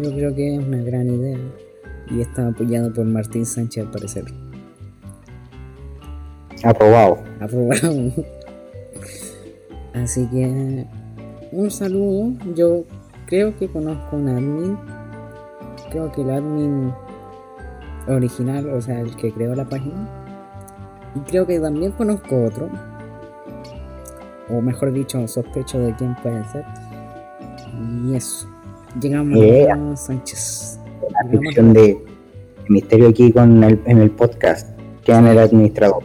yo creo que es una gran idea. Y está apoyado por Martín Sánchez al parecer. Aprobado. aprobado. Así que un saludo. Yo creo que conozco un admin. Creo que el admin original, o sea, el que creó la página. Y creo que también conozco otro. O mejor dicho, sospecho de quién puede ser. Y eso. Llegamos Yeah. a Sánchez. La Llegamos ficción de misterio aquí con el, en el podcast. ¿Quién era el administrador?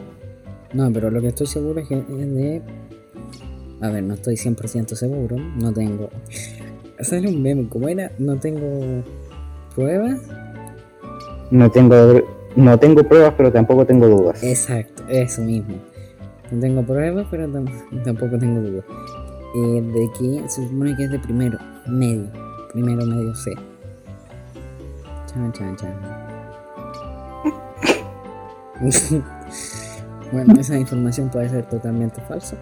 No, pero lo que estoy seguro es que es de. A ver, no estoy 100% seguro. No tengo. Sale un meme, como era? No tengo pruebas. No tengo, no tengo pruebas, pero tampoco tengo dudas. Exacto, eso mismo. No tengo pruebas, pero tam- tampoco tengo dudas. Eh, de que se supone que es de primero, medio. Primero, medio C. Chan, chan, chan. bueno, esa información puede ser totalmente falsa.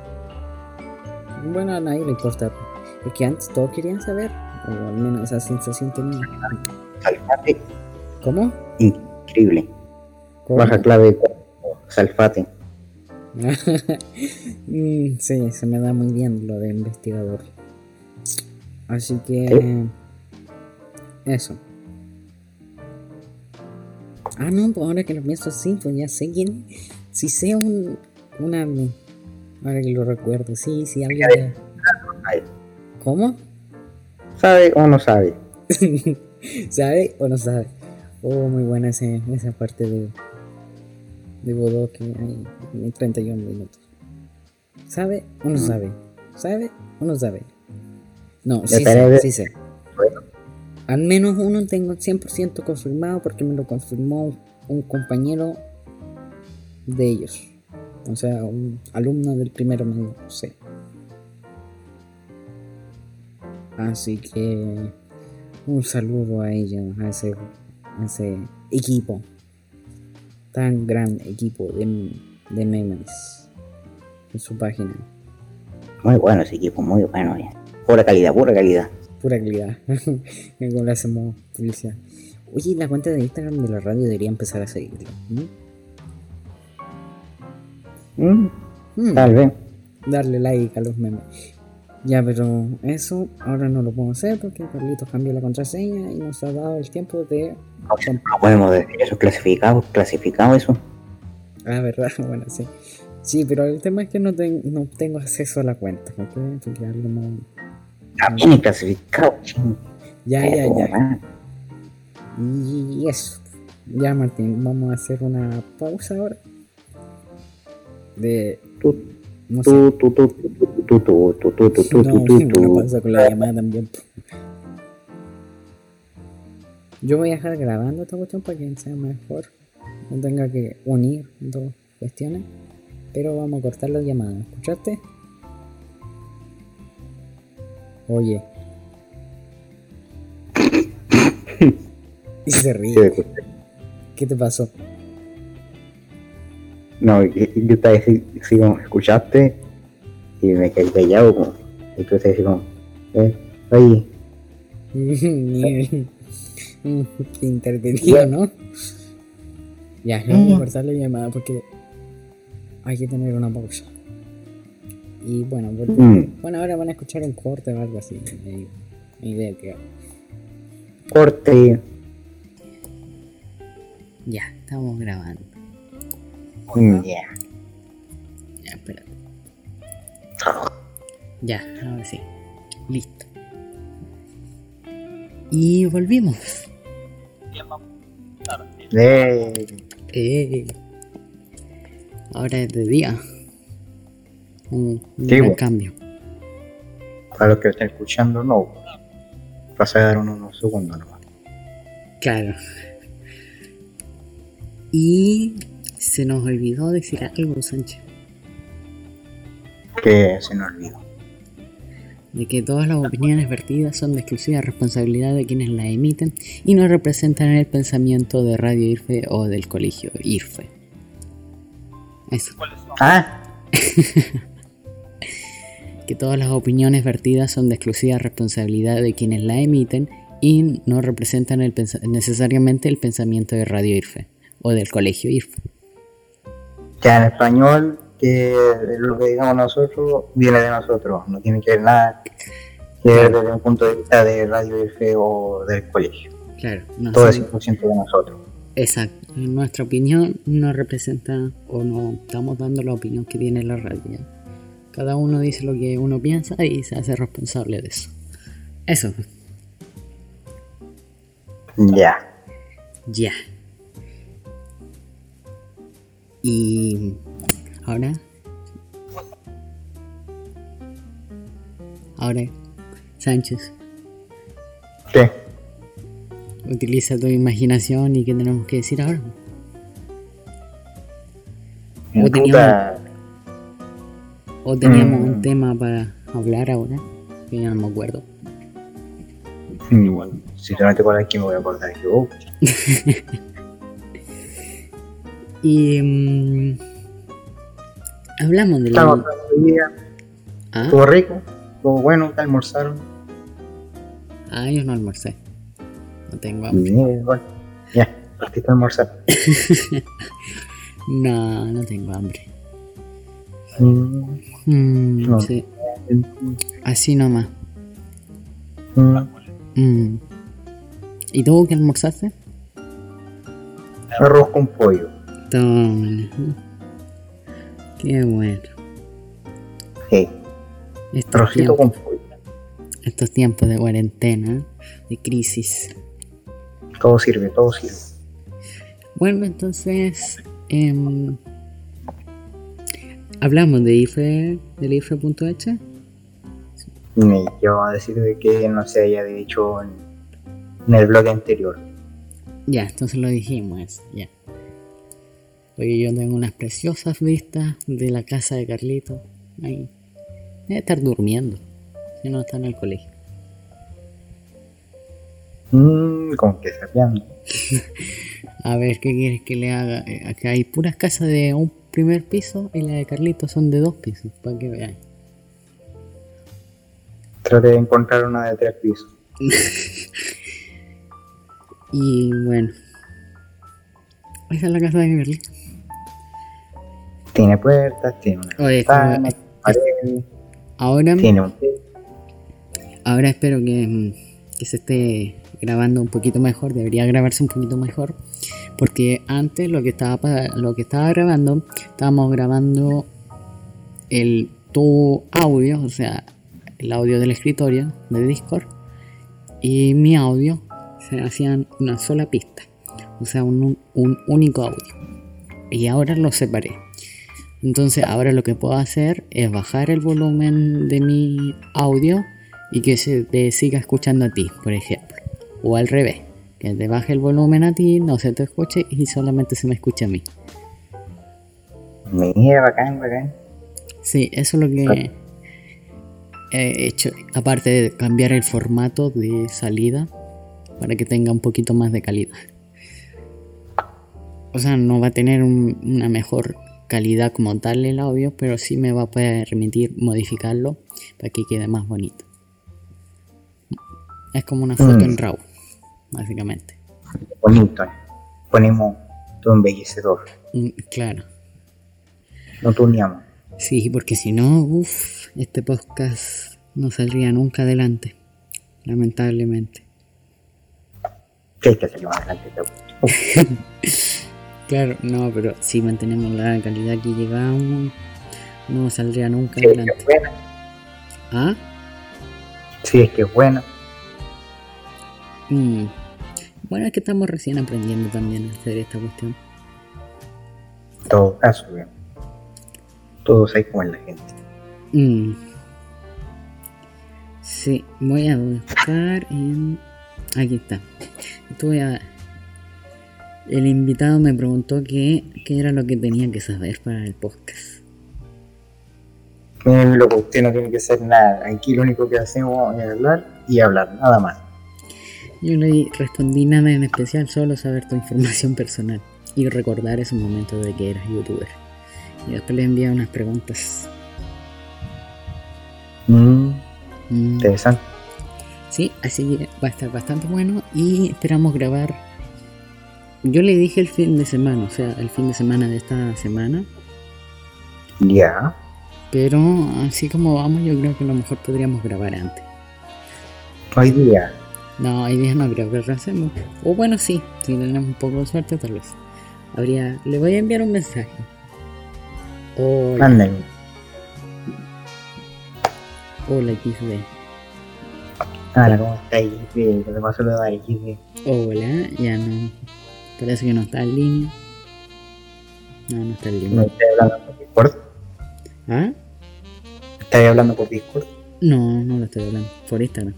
Bueno, a nadie le importa. Es que antes todos querían saber, o al menos esa sensación tenía. Salfate, ¿Cómo? increíble. ¿Cómo? Baja clave, Salfate. Mm, sí, se me da muy bien lo de investigador. Así que. Eso. Ah, no, pues ahora que lo pienso así, pues ya sé quién. Si sé un. Un admin. Ahora que lo recuerdo, sí, sí, alguien. ¿Cómo? ¿Sabe o no sabe? ¿Sabe o no sabe? Oh, muy buena ese, esa parte de, de Godot que hay en 31 minutos. ¿Sabe o no sabe? ¿Sabe o no sabe? No, sí sé, sí sé. Al menos uno tengo 100% confirmado porque me lo confirmó un compañero de ellos. O sea, un alumno del primero medio, sí. Así que un saludo a ellos, a ese, a ese equipo. Tan gran equipo de, de memes en su página. Muy bueno ese equipo, muy bueno. ya. Pura calidad, pura calidad. Pura calidad. Como le hacemos publicidad. Oye, la cuenta de Instagram de la radio debería empezar a seguirlo. ¿no? Mm, Mm, tal vez. darle like a los memes. Ya, pero eso ahora no lo puedo hacer porque Carlitos cambió la contraseña y nos ha dado el tiempo de. No podemos decir eso clasificado, clasificado eso. Ah, verdad, bueno, sí. Sí, pero el tema es que no, ten- no tengo acceso a la cuenta, ¿ok? Porque algo no. También clasificado. ching. Ya, ya, ya. Ah, Y eso. Ya, Martín, vamos a hacer una pausa ahora. De. Tú, No sé. tú, tú, tú, tú, tú, tú, tú, tú, tú, tú, No, tú, tú. pausa con la llamada también. Yo voy a dejar grabando esta cuestión para que sea mejor. No tenga que unir dos cuestiones. Pero vamos a cortar la llamada. ¿Escuchaste? Oye. y se ríe. ¿Qué te pasó? No, yo estaba así, así como, escuchaste y me quedé callado como, y tú estás así como, eh, oye, Qué intervenido, ¿no? Ya, yo voy a cortar la llamada porque hay que tener una pausa. Y bueno, volvemos. mm, bueno, ahora van a escuchar un corte o algo así. Ni idea que corte, Ya, estamos grabando. Mm, ya. Ya, espérate. Ya, ahora sí. Listo. Y volvimos. Eh, Eh, ahora es de día. Un, un Sí, gran bo. cambio. para los que están escuchando, no, pasa a dar unos, unos segundos nomás. Claro. Y se nos olvidó decir algo, Sánchez. Que se nos olvidó. De que todas las opiniones vertidas son de exclusiva responsabilidad de quienes las emiten y no representan el pensamiento de Radio IRFE o del colegio IRFE. Eso. Ah, Que todas las opiniones vertidas son de exclusiva responsabilidad de quienes la emiten y no representan el pensa- necesariamente el pensamiento de Radio IRFE o del colegio IRFE. Ya en español, que lo que digamos nosotros viene de nosotros, no tiene que ver nada que ver desde un punto de vista de Radio F o del colegio. Claro, no Todo es son- 100% de nosotros. Exacto. En nuestra opinión no representa o no estamos dando la opinión que tiene la radio. Cada uno dice lo que uno piensa y se hace responsable de eso. Eso, Ya. ya. Y ahora... Ahora, Sánchez, ¿Qué? utiliza tu imaginación y qué tenemos que decir ahora. O Puta, O teníamos Mm. un tema para hablar ahora, que ya no me acuerdo. Igual, si te no te acuerdas que me voy a acordar yo. Y mm, hablamos de la... día, ¿Ah? estuvo rico, estuvo bueno, te almorzaron. ah, yo no almorcé. No tengo hambre. Bien, bueno. Ya, partiste a almorzar. No, no tengo hambre. Mm, Mm, No. sí, así nomás. Mm. ¿Y tú qué almorzaste? Arroz con pollo. Qué bueno. Sí, Estos tiempos, con estos tiempos de cuarentena, de crisis. Todo sirve, todo sirve. Bueno, entonces em, hablamos de IFE, del IFE.h. Ni yo a decir de que no se haya dicho en, en el blog anterior. Ya, entonces lo dijimos ya. Oye, yo tengo unas preciosas vistas de la casa de Carlito. Ahí. Debe estar durmiendo. Si no está en el colegio. Mmm, como que sapeando. A ver, ¿qué quieres que le haga? Eh, Acá hay puras casas de un primer piso y la de Carlito son de dos pisos, para que vean. Traté de encontrar una de tres pisos. Y bueno. Esa es la casa de Carlito. Tiene puertas, tiene una Oye, es como- ventana, es- pared, Ahora, tiene un ahora espero que, mm, que se esté grabando un poquito mejor. Debería grabarse un poquito mejor. Porque antes lo que estaba, lo que estaba grabando, estábamos grabando el tu audio, o sea, el audio del escritorio de Discord y mi audio se hacían una sola pista, o sea, un, un único audio. Y ahora lo separé. Entonces ahora lo que puedo hacer es bajar el volumen de mi audio y que se te siga escuchando a ti, por ejemplo. O al revés, que te baje el volumen a ti, no se te escuche y solamente se me escucha a mí. Mira, bacán, bacán. Sí, eso es lo que he hecho. Aparte de cambiar el formato de salida para que tenga un poquito más de calidad. O sea, no va a tener un- una mejor calidad como tal el audio, pero sí me va a permitir modificarlo para que quede más bonito. Es como una foto Mm. en RAW, básicamente. Bonito. Ponemos tu embellecedor. Mm, Claro. No tuneamos. Sí, porque si no, uff, este podcast no saldría nunca adelante. Lamentablemente. Que hay que salir más adelante. Claro, no, pero si mantenemos la calidad que llegamos, no saldría nunca Si es que adelante. es buena. ¿Ah? Si es que es buena. Mm. Bueno, es que estamos recién aprendiendo también a hacer esta cuestión. En todo caso, weón. Todos hay como en la gente. Mm. Sí, voy a buscar en... Aquí está. A... El invitado me preguntó qué, qué era lo que tenía que saber para el podcast. Eh, loco, usted no tiene que hacer nada. Aquí lo único que hacemos es hablar y hablar, nada más. Yo le respondí nada en especial, solo saber tu información personal y recordar esos momentos de que eras youtuber. Y después le envié unas preguntas. Mm, Mm, interesante. Sí, así que va a estar bastante bueno y esperamos grabar. Yo le dije el fin de semana, o sea, el fin de semana de esta semana. Ya. Pero así como vamos, yo creo que a lo mejor podríamos grabar antes. Hoy día. No, hoy día no creo que lo hacemos. O bueno, sí, si tenemos un poco de suerte, tal vez. Habría. Le voy a enviar un mensaje. Hola, Mándenme. hola XD. Hola, ¿cómo estáis? Sí, lo demás solo dar XD. Hola, ya no. Parece que no está en línea. No, no está en ¿No línea. estáis hablando por Discord? ¿Ah? ¿Estáis hablando por Discord? No, no lo estoy hablando. Por Instagram.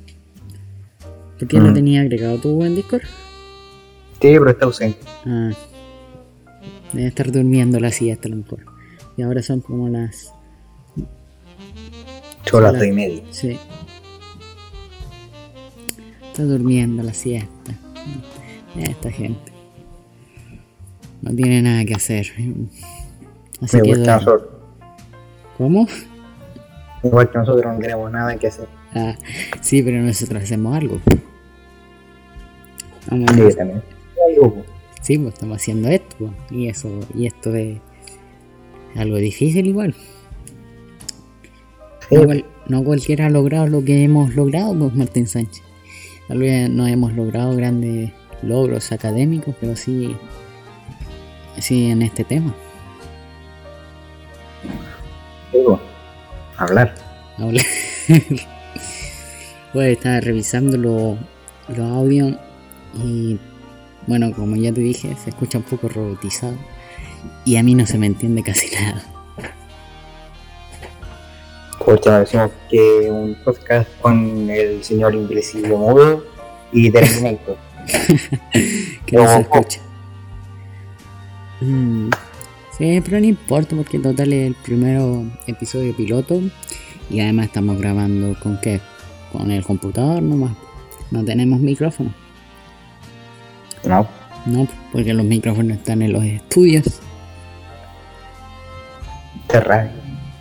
¿Por qué lo Mm. tenía agregado tú en Discord? Sí, pero está ausente. Ah. Debe estar durmiendo la siesta a lo mejor. Y ahora son como las. Son las dos y media. Sí. Está durmiendo la siesta. Esta gente. No tiene nada que hacer. Así Igual que que. ¿Cómo? Igual que nosotros no tenemos nada que hacer. Ah, sí, pero nosotros hacemos algo. Vamos a- Sí, también. Algo, po. Sí, pues estamos haciendo esto. pues, Y eso, y esto es algo difícil igual. Sí, No, no cualquiera ha logrado lo que hemos logrado, pues Martín Sánchez. Tal vez no hemos logrado grandes logros académicos, pero sí, sí en este tema. po. Hablar. Habla- Pues estaba revisando los los audios y bueno, como ya te dije, se escucha un poco robotizado y a mí no se me entiende casi nada. Porque decimos que un podcast con el señor Invisible Mudo y Terminator. que no se escucha. Mm, sí, pero no importa porque total es el primero episodio piloto y además estamos grabando con qué? Con el computador nomás. No tenemos micrófono. No. No, porque los micrófonos están en los estudios. De radio.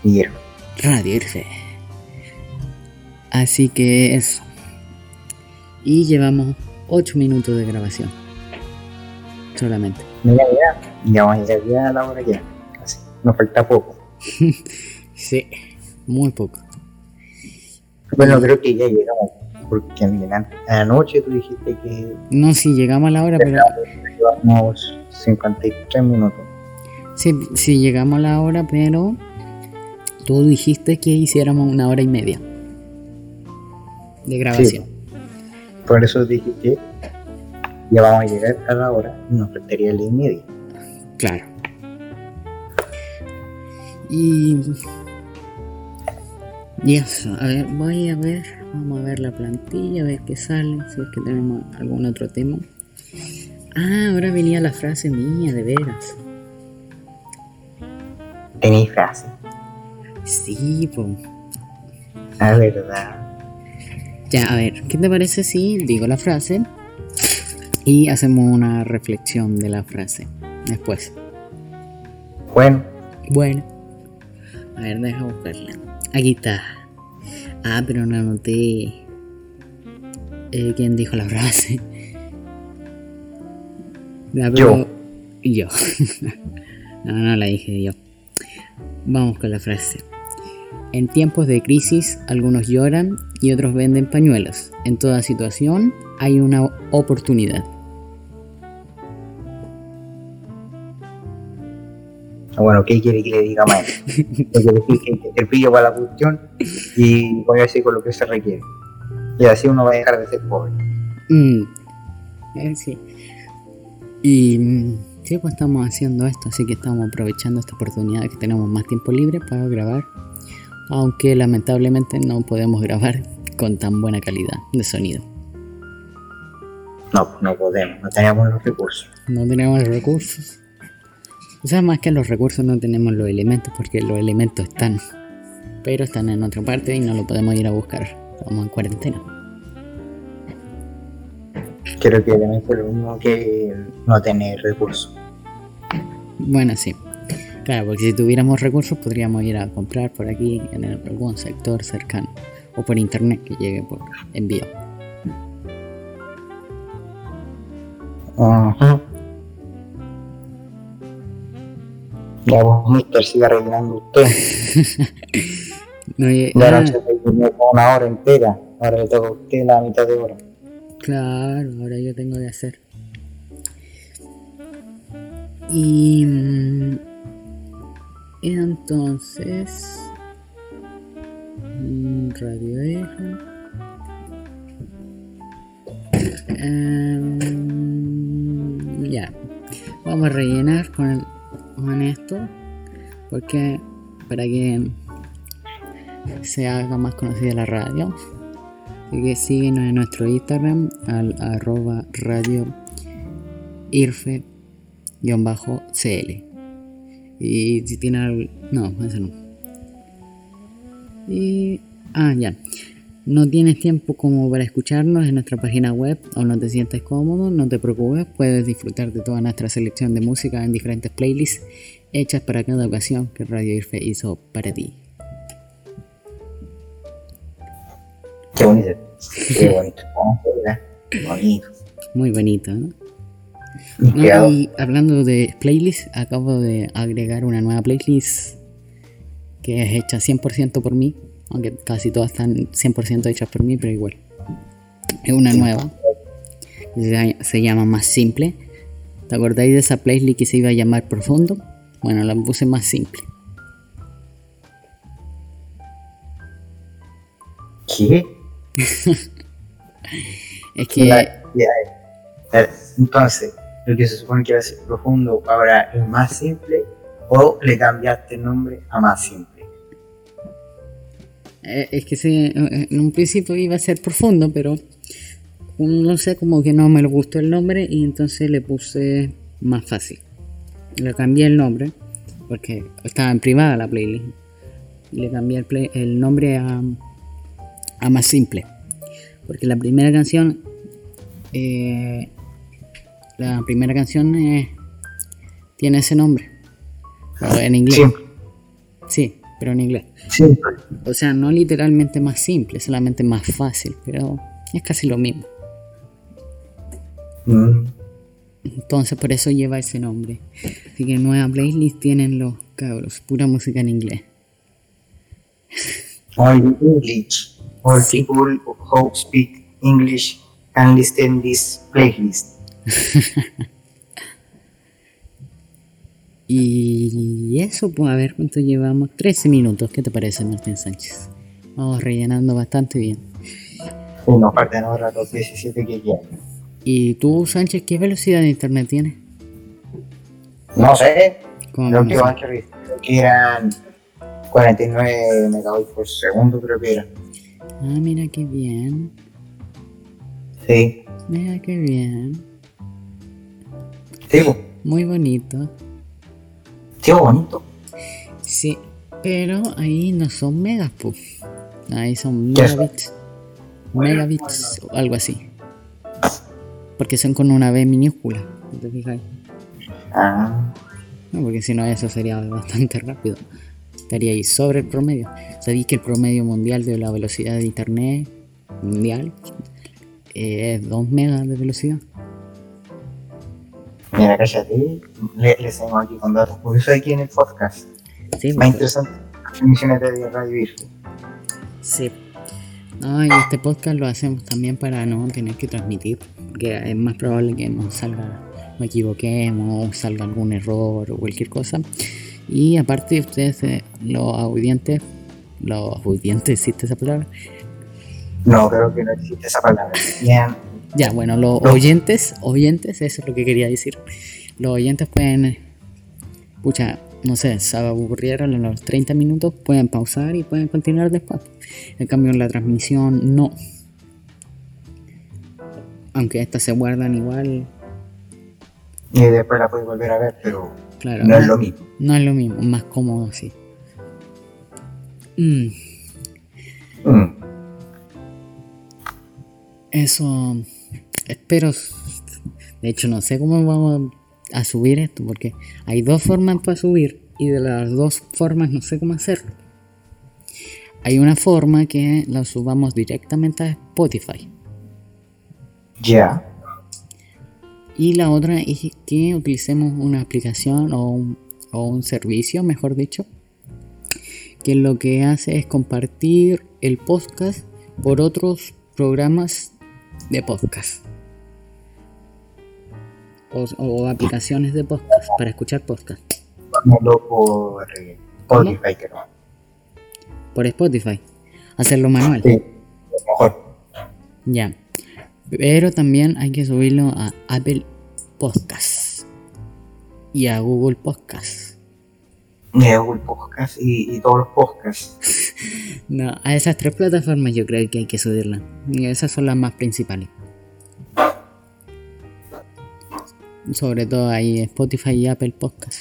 Irfe. Así que eso. Y llevamos 8 minutos de grabación. Solamente. Mira, ya. Ya vamos a llegar a la hora ya. Casi. Nos falta poco. sí, muy poco. Bueno, creo que ya llegamos porque anoche tú dijiste que... No, sí, llegamos a la hora, pero... Llevamos 53 minutos. Sí, sí, llegamos a la hora, pero tú dijiste que hiciéramos una hora y media de grabación. Por eso dije que ya vamos a llegar a la hora y nos faltaría la y media. Claro. Y... Y eso, a ver, voy a ver Vamos a ver la plantilla, a ver qué sale, si es que tenemos algún otro tema. Ah, ahora venía la frase mía, de veras. ¿Tenéis frase? Sí, pues. La verdad. Ya, a ver, ¿qué te parece si digo la frase y hacemos una reflexión de la frase después? Bueno. Bueno. A ver, deja buscarla. Aquí está. Ah, pero no anoté eh, quién dijo la frase. Yo. Yo. no, no la dije yo. Vamos con la frase. En tiempos de crisis, algunos lloran y otros venden pañuelos. En toda situación hay una oportunidad. Bueno, ¿qué quiere que le diga más? Hay que decir que el pillo para la cuestión y voy a decir con lo que se requiere. Y así uno va a dejar de ser pobre. Mm. Eh, sí. Y mm, sí, pues estamos haciendo esto, así que estamos aprovechando esta oportunidad que tenemos más tiempo libre para grabar. Aunque lamentablemente no podemos grabar con tan buena calidad de sonido. No, pues no podemos, no tenemos los recursos. No tenemos los recursos. O sea, más que los recursos no tenemos los elementos porque los elementos están, pero están en otra parte y no lo podemos ir a buscar. Estamos en cuarentena. Creo que elementos es lo mismo que no tener recursos. Bueno, sí. Claro, porque si tuviéramos recursos podríamos ir a comprar por aquí en algún sector cercano o por internet que llegue por envío. Ajá. Ya vos, mister, siga rellenando usted. no, ya ah. noche una hora entera. Ahora le toca a usted la mitad de hora. Claro, ahora yo tengo que hacer. Y, mm, entonces mm, Radio. Em, ya, vamos a rellenar con el con esto porque para que se haga más conocida la radio así que síguenos en nuestro instagram al arroba radio irfe cl. Y si tiene no eso no. Y ah ya no tienes tiempo como para escucharnos en nuestra página web o no te sientes cómodo, no te preocupes, puedes disfrutar de toda nuestra selección de música en diferentes playlists hechas para cada ocasión que Radio Irfe hizo para ti. Qué bonito, qué bonito, bonito. Muy bonito, ¿no? y hablando de playlists, acabo de agregar una nueva playlist que es hecha 100% por mí aunque casi todas están 100% hechas por mí, pero igual. Es una nueva. Se llama Más Simple. ¿Te acordáis de esa playlist que se iba a llamar Profundo? Bueno, la puse más simple. ¿Qué? Es que. La- ya, eh, Entonces, lo que se supone que va a ser profundo, ahora es más simple o le cambiaste el nombre a más simple. Eh, Es que sí, eh, en un principio iba a ser profundo, pero no sé, como que no me gustó el nombre y entonces le puse más fácil. Le cambié el nombre, porque estaba en privada la playlist. Y le cambié el, play- el nombre a, a más simple. Porque la primera canción, eh, la primera canción eh, tiene ese nombre. En inglés. Sí, pero en inglés. Simple. O sea, no literalmente más simple, solamente más fácil, pero es casi lo mismo. Mm. Entonces por eso lleva ese nombre. Así que nueva playlist tienen los cabros, pura música en inglés. All English. All Sí. people who speak English can listen this playlist. Y eso, pues a ver cuánto llevamos. 13 minutos, ¿qué te parece Martín Sánchez? Vamos rellenando bastante bien. Uno parte de ahora los 17 que quedan. ¿Y tú, Sánchez, qué velocidad de internet tienes? No sé, ¿Cómo lo no último sé? que creo que eran 49 megabytes por segundo, creo que eran. Ah, mira qué bien. Sí, Mira qué bien. sí, po. Muy bonito. Sí, po, bonito. Sí, pero ahí no son megas, pues. Ahí son megabits. Megabits o algo así. Porque son con una B minúscula. ¿Te fijas? Ah, No, porque si no eso sería bastante rápido. Estaría ahí sobre el promedio. ¿Sabéis que el promedio mundial de la velocidad de internet mundial eh, es 2 megas de velocidad? Mira, cállate. Le, les tengo aquí con datos curiosos aquí en el podcast. Sí, Más interesante las emisiones de Radio Virgen. sí. No, y este podcast lo hacemos también para no tener que transmitir. Porque es más probable que nos salga, nos equivoquemos, salga algún error o cualquier cosa. Y aparte, ustedes, eh, los audientes, los audientes, ¿existe esa palabra? No, creo que no existe esa palabra. Bien, Ya, bueno, los No. oyentes, oyentes, eso es lo que quería decir. Los oyentes pueden, pucha, no sé, se aburrieron a los 30 minutos, pueden pausar y pueden continuar después. En cambio, en la transmisión no. Aunque estas se guardan igual, y después la puedes volver a ver, pero claro. no es lo mismo. No es lo mismo, más cómodo así. Mm, Mm. eso, espero. De hecho, no sé cómo vamos a subir esto, porque hay dos formas para subir y de las dos formas no sé cómo hacerlo. Hay una forma que la subamos directamente a Spotify Ya. y la otra es que utilicemos una aplicación o un, o un servicio, mejor dicho, que lo que hace es compartir el podcast por otros programas de podcast. O, o aplicaciones de podcast para escuchar podcast. Vámonos por eh, Spotify, creo. Por Spotify. Hacerlo manual. Sí, mejor. Ya. Pero también hay que subirlo a Apple Podcast. Y a Google Podcast. De Google Podcast y, y todos los podcasts. No, a esas tres plataformas yo creo que hay que subirla. Y esas son las más principales. Sobre todo ahí Spotify y Apple Podcast.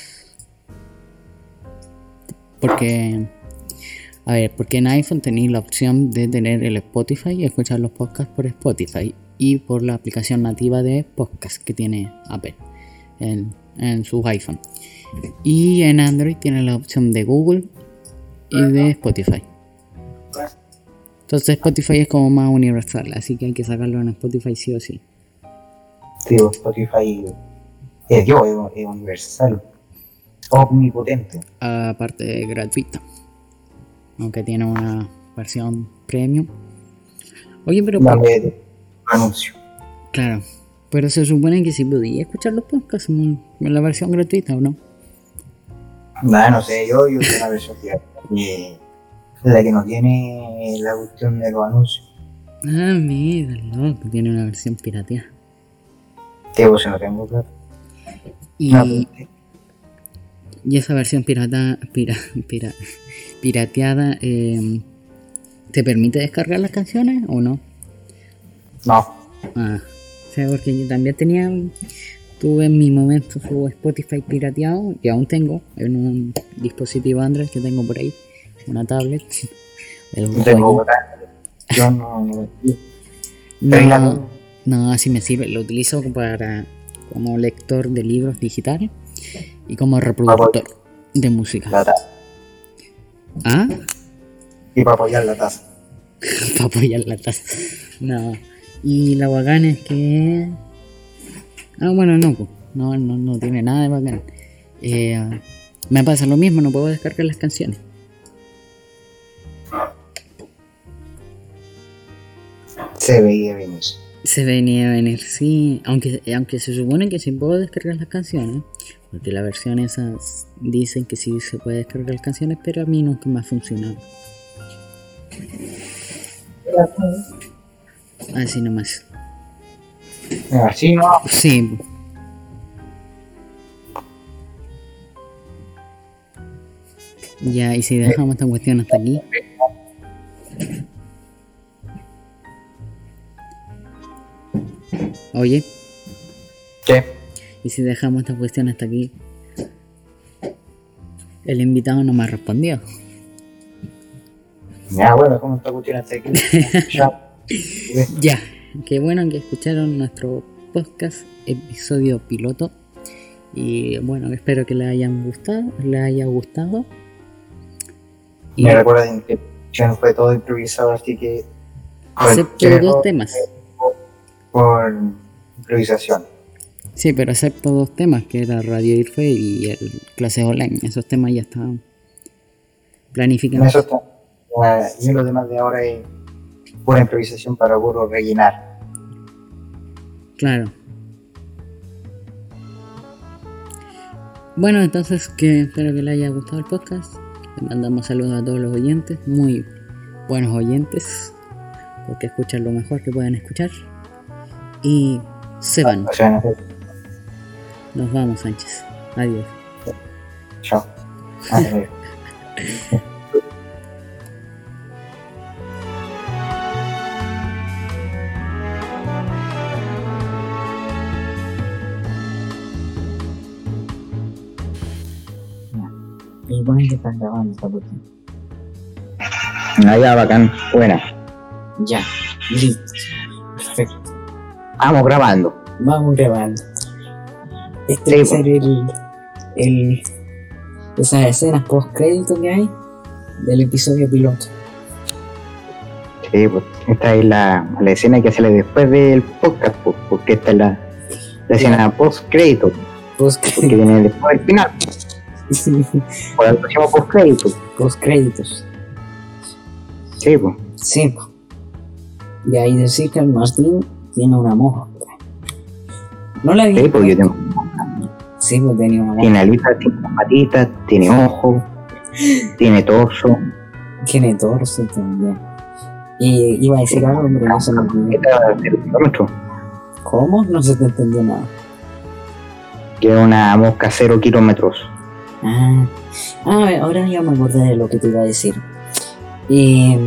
Porque, a ver, porque en iPhone tenéis la opción de tener el Spotify y escuchar los podcasts por Spotify y por la aplicación nativa de podcast que tiene Apple en, en sus iPhone. Y en Android tiene la opción de Google y de Spotify. Entonces Spotify es como más universal, así que hay que sacarlo en Spotify sí o sí. Sí, Spotify es yo, es, es universal. Omnipotente. Aparte gratuita. Aunque tiene una versión premium. Oye, pero de- anuncio. claro. Pero se supone que si podía escuchar los podcasts en la versión gratuita o no. Nada, no sé, yo, yo tengo una versión que, que- la que no tiene la cuestión de los anuncios. Ah, mira, loco, tiene una versión pirateada. Sí, pues no tengo plata. Y, pues, y esa versión pirata, pira, pira- pirateada eh, ¿te permite descargar las canciones o no? no. Ah, o sea, porque yo también tenía, tuve en mi momento su Spotify pirateado y aún tengo en un dispositivo Android que tengo por ahí, una tablet. Tengo. Yo no. no- No, no, así me sirve. Lo utilizo para como lector de libros digital y como reproductor de música. la taza. ¿Ah? Y para apoyar la taza. para apoyar la taza. No. Y la bacana es que. Ah, bueno, no. No, no, no tiene nada de bacán. Eh, me pasa lo mismo, no puedo descargar las canciones. Se veía venir. Se venía a venir, sí. Aunque, aunque se supone que sí puedo descargar las canciones. Porque la versión esas dicen que sí se puede descargar las canciones, pero a mí nunca me ha funcionado. Así nomás. Así no. Sí. Ya, y si dejamos esta cuestión hasta aquí. Oye, ¿Qué? y si dejamos esta cuestión hasta aquí. El invitado no me ha respondido. Ya, bueno, ¿cómo está cuestión hasta aquí? ya. Ya, qué bueno que escucharon nuestro podcast, episodio piloto. Y bueno, espero que les hayan gustado, les haya gustado. Y Me recuerden que ya no fue todo improvisado, así que. excepto dos temas. Por improvisación. Sí, pero excepto dos temas, que era Radio Irfe y el clase online. Esos temas ya estaban planificados. Eso está. Ah, y lo demás de ahora es pura improvisación para puro rellenar. Claro. Bueno, entonces que espero que les haya gustado el podcast. Le mandamos saludos a todos los oyentes, muy buenos oyentes, porque escuchan lo mejor que pueden escuchar. Y se van. O sea, no sé. Nos vamos, Sánchez. Adiós. Chao. Adiós. Y bueno, que están grabando esta cuestión. Ah, ya, bacán. Buena. Ya, listo. Perfecto. Vamos grabando. Vamos grabando. Este Sí, va a pues. ser el, el. Esas escenas post crédito que hay del episodio piloto. Sí, pues esta es la, la escena que sale después del podcast, pues, porque esta es la, la escena post crédito, Post porque viene después del final, por algo se llama post crédito. créditos. Sí, pues. Sí. po. Y ahí decir que el Martín tiene una mosca. No la vi. Sí, porque yo tengo, Sí, pues tenía una mosca. tiene alitas, tiene patitas, tiene ojos, tiene torso. Tiene torso también. Y iba a decir algo, pero no se me olvidó. ¿Cómo? No se te entendió nada. que es una mosca cero kilómetros. Ah, ah, ahora ya me acordé de lo que te iba a decir. Eh,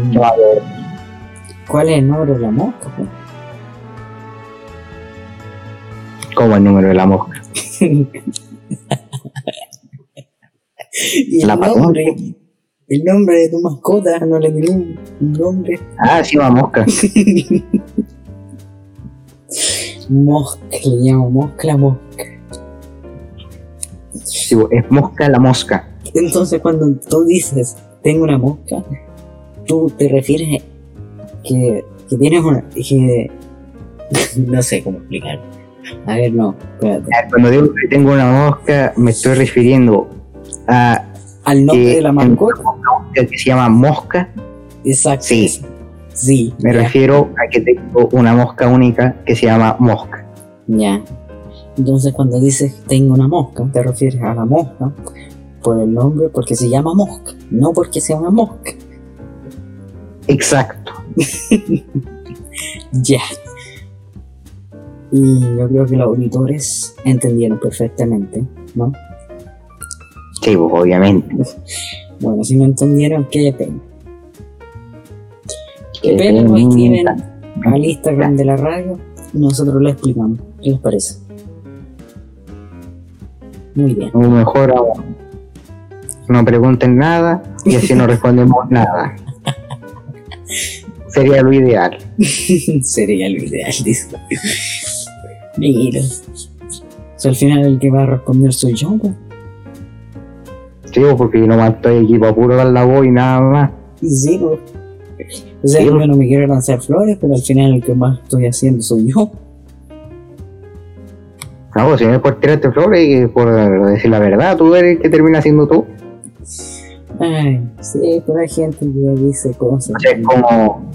¿Cuál es el número de la mosca? pues? Como el número de la mosca. y el La nombre, el nombre de tu mascota, no le miré un nombre. Ah, sí, va mosca. Mosca, le llamo mosca la mosca. Sí, es mosca la mosca. Entonces cuando tú dices, tengo una mosca, tú te refieres que, que tienes una... que... no sé cómo explicar. A ver, no, espérate. Cuando digo que tengo una mosca, me estoy refiriendo a Al nombre que de la mascota. que se llama mosca. Exacto. Sí. Sí. Me ya, refiero a que tengo una mosca única que se llama mosca. Ya. Entonces cuando dices tengo una mosca, te refieres a la mosca por el nombre porque se llama mosca, no porque sea una mosca. Exacto. Ya. Y yo creo que los auditores entendieron perfectamente, ¿no? Sí, pues, obviamente. Bueno, si no entendieron, qué pena. Qué pena, pena. escriben al Instagram de la radio y nosotros le explicamos. ¿Qué les parece? Muy bien. O mejor aún, no pregunten nada y así no respondemos nada. Sería lo ideal. Sería lo ideal, dice. Mira. Si al final el que va a responder soy yo, pues. Sí, porque yo nomás estoy aquí para puro dar la voz y nada más. Sí, pues. O sea, Sí, yo no me quiero lanzar flores, pero al final el que más estoy haciendo soy yo. No, pues, si no es por tirarte flores y por decir la verdad, tú eres el que termina siendo tú. Ay, sí, pero hay gente que dice cosas. Es como,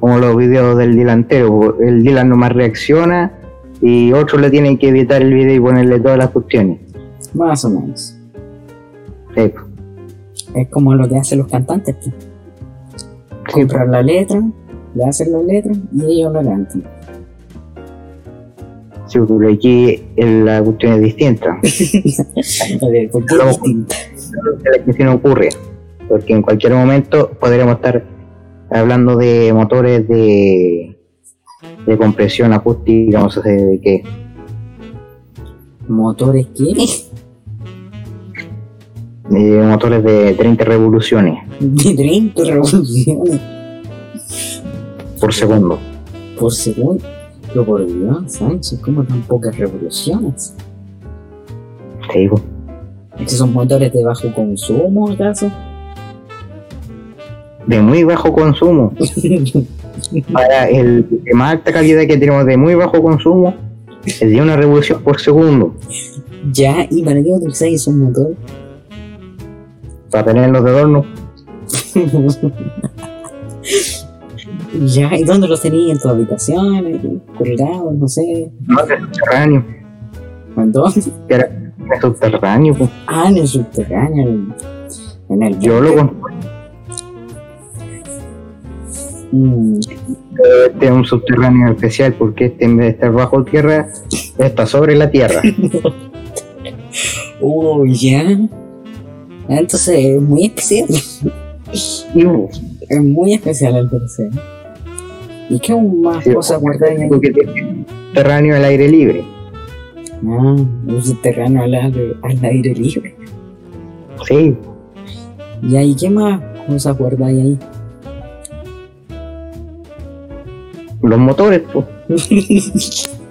como los videos del delantero. El Dylan nomás reacciona y otros le tienen que editar el video y ponerle todas las cuestiones. Más o menos. Sí, pues. Es como lo que hacen los cantantes. pues. Sí, Compran la letra, le hacen la letra y ellos la cantan. Sí, pero aquí la cuestión es distinta. A ver, ¿por qué es distinta? que se nos ocurre, porque en cualquier momento podremos estar hablando de motores de, de compresión acústica, no sé de qué. ¿Motores qué? de motores de 30 revoluciones De 30 revoluciones por segundo. por segundo. Pero por Dios, Sánchez, ¿cómo tan pocas revoluciones? Te digo, ¿Estos son motores de bajo consumo, acaso? de muy bajo consumo. Para el de más alta calidad que tenemos de muy bajo consumo, es de una revolución por segundo. ya, ¿y para qué utilizáis esos motores? Para tenerlos de adorno, ya, ¿y dónde los tenías? ¿En tu habitación? ¿Colgados? No sé. no de subterráneo. ¿En dónde? Era de subterráneo, pues. Ah, en el subterráneo. En, en el. Yo lo construí. Mm, Este es un subterráneo especial porque este en vez de estar bajo tierra, está sobre la tierra. Oh, ya. Ah, Entonces es muy especial. Y uh, Es muy especial al parecer. ¿Y qué más Sí, cosas guardáis ahí? porque subterráneo al aire libre. Ah, un subterráneo al al aire libre. Sí, ¿Y ahí qué más cosas guardáis ahí? Los motores, pues.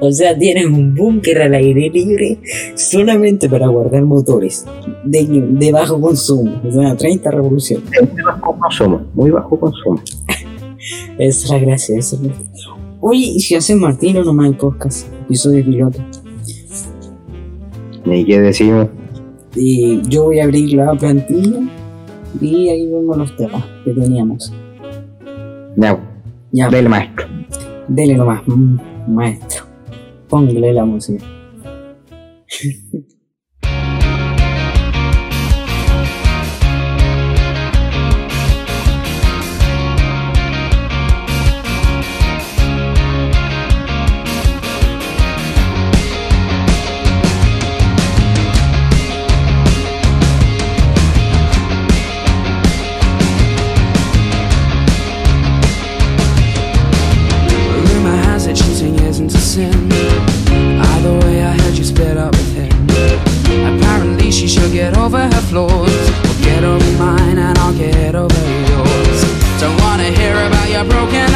o sea, tienes un búnker al aire libre solamente para guardar motores de, de bajo consumo, o sea, 30 revoluciones. de muy bajo consumo, muy bajo consumo. Esa es la gracia, esa es la Oye, ¿y si hacen Martino nomás el podcast? Episodio piloto. Ni qué decimos, Y yo voy a abrir la plantilla y ahí vemos los temas que teníamos. ya, Ya, del maestro. dele nomás, mm, maestro. Póngale la música. broken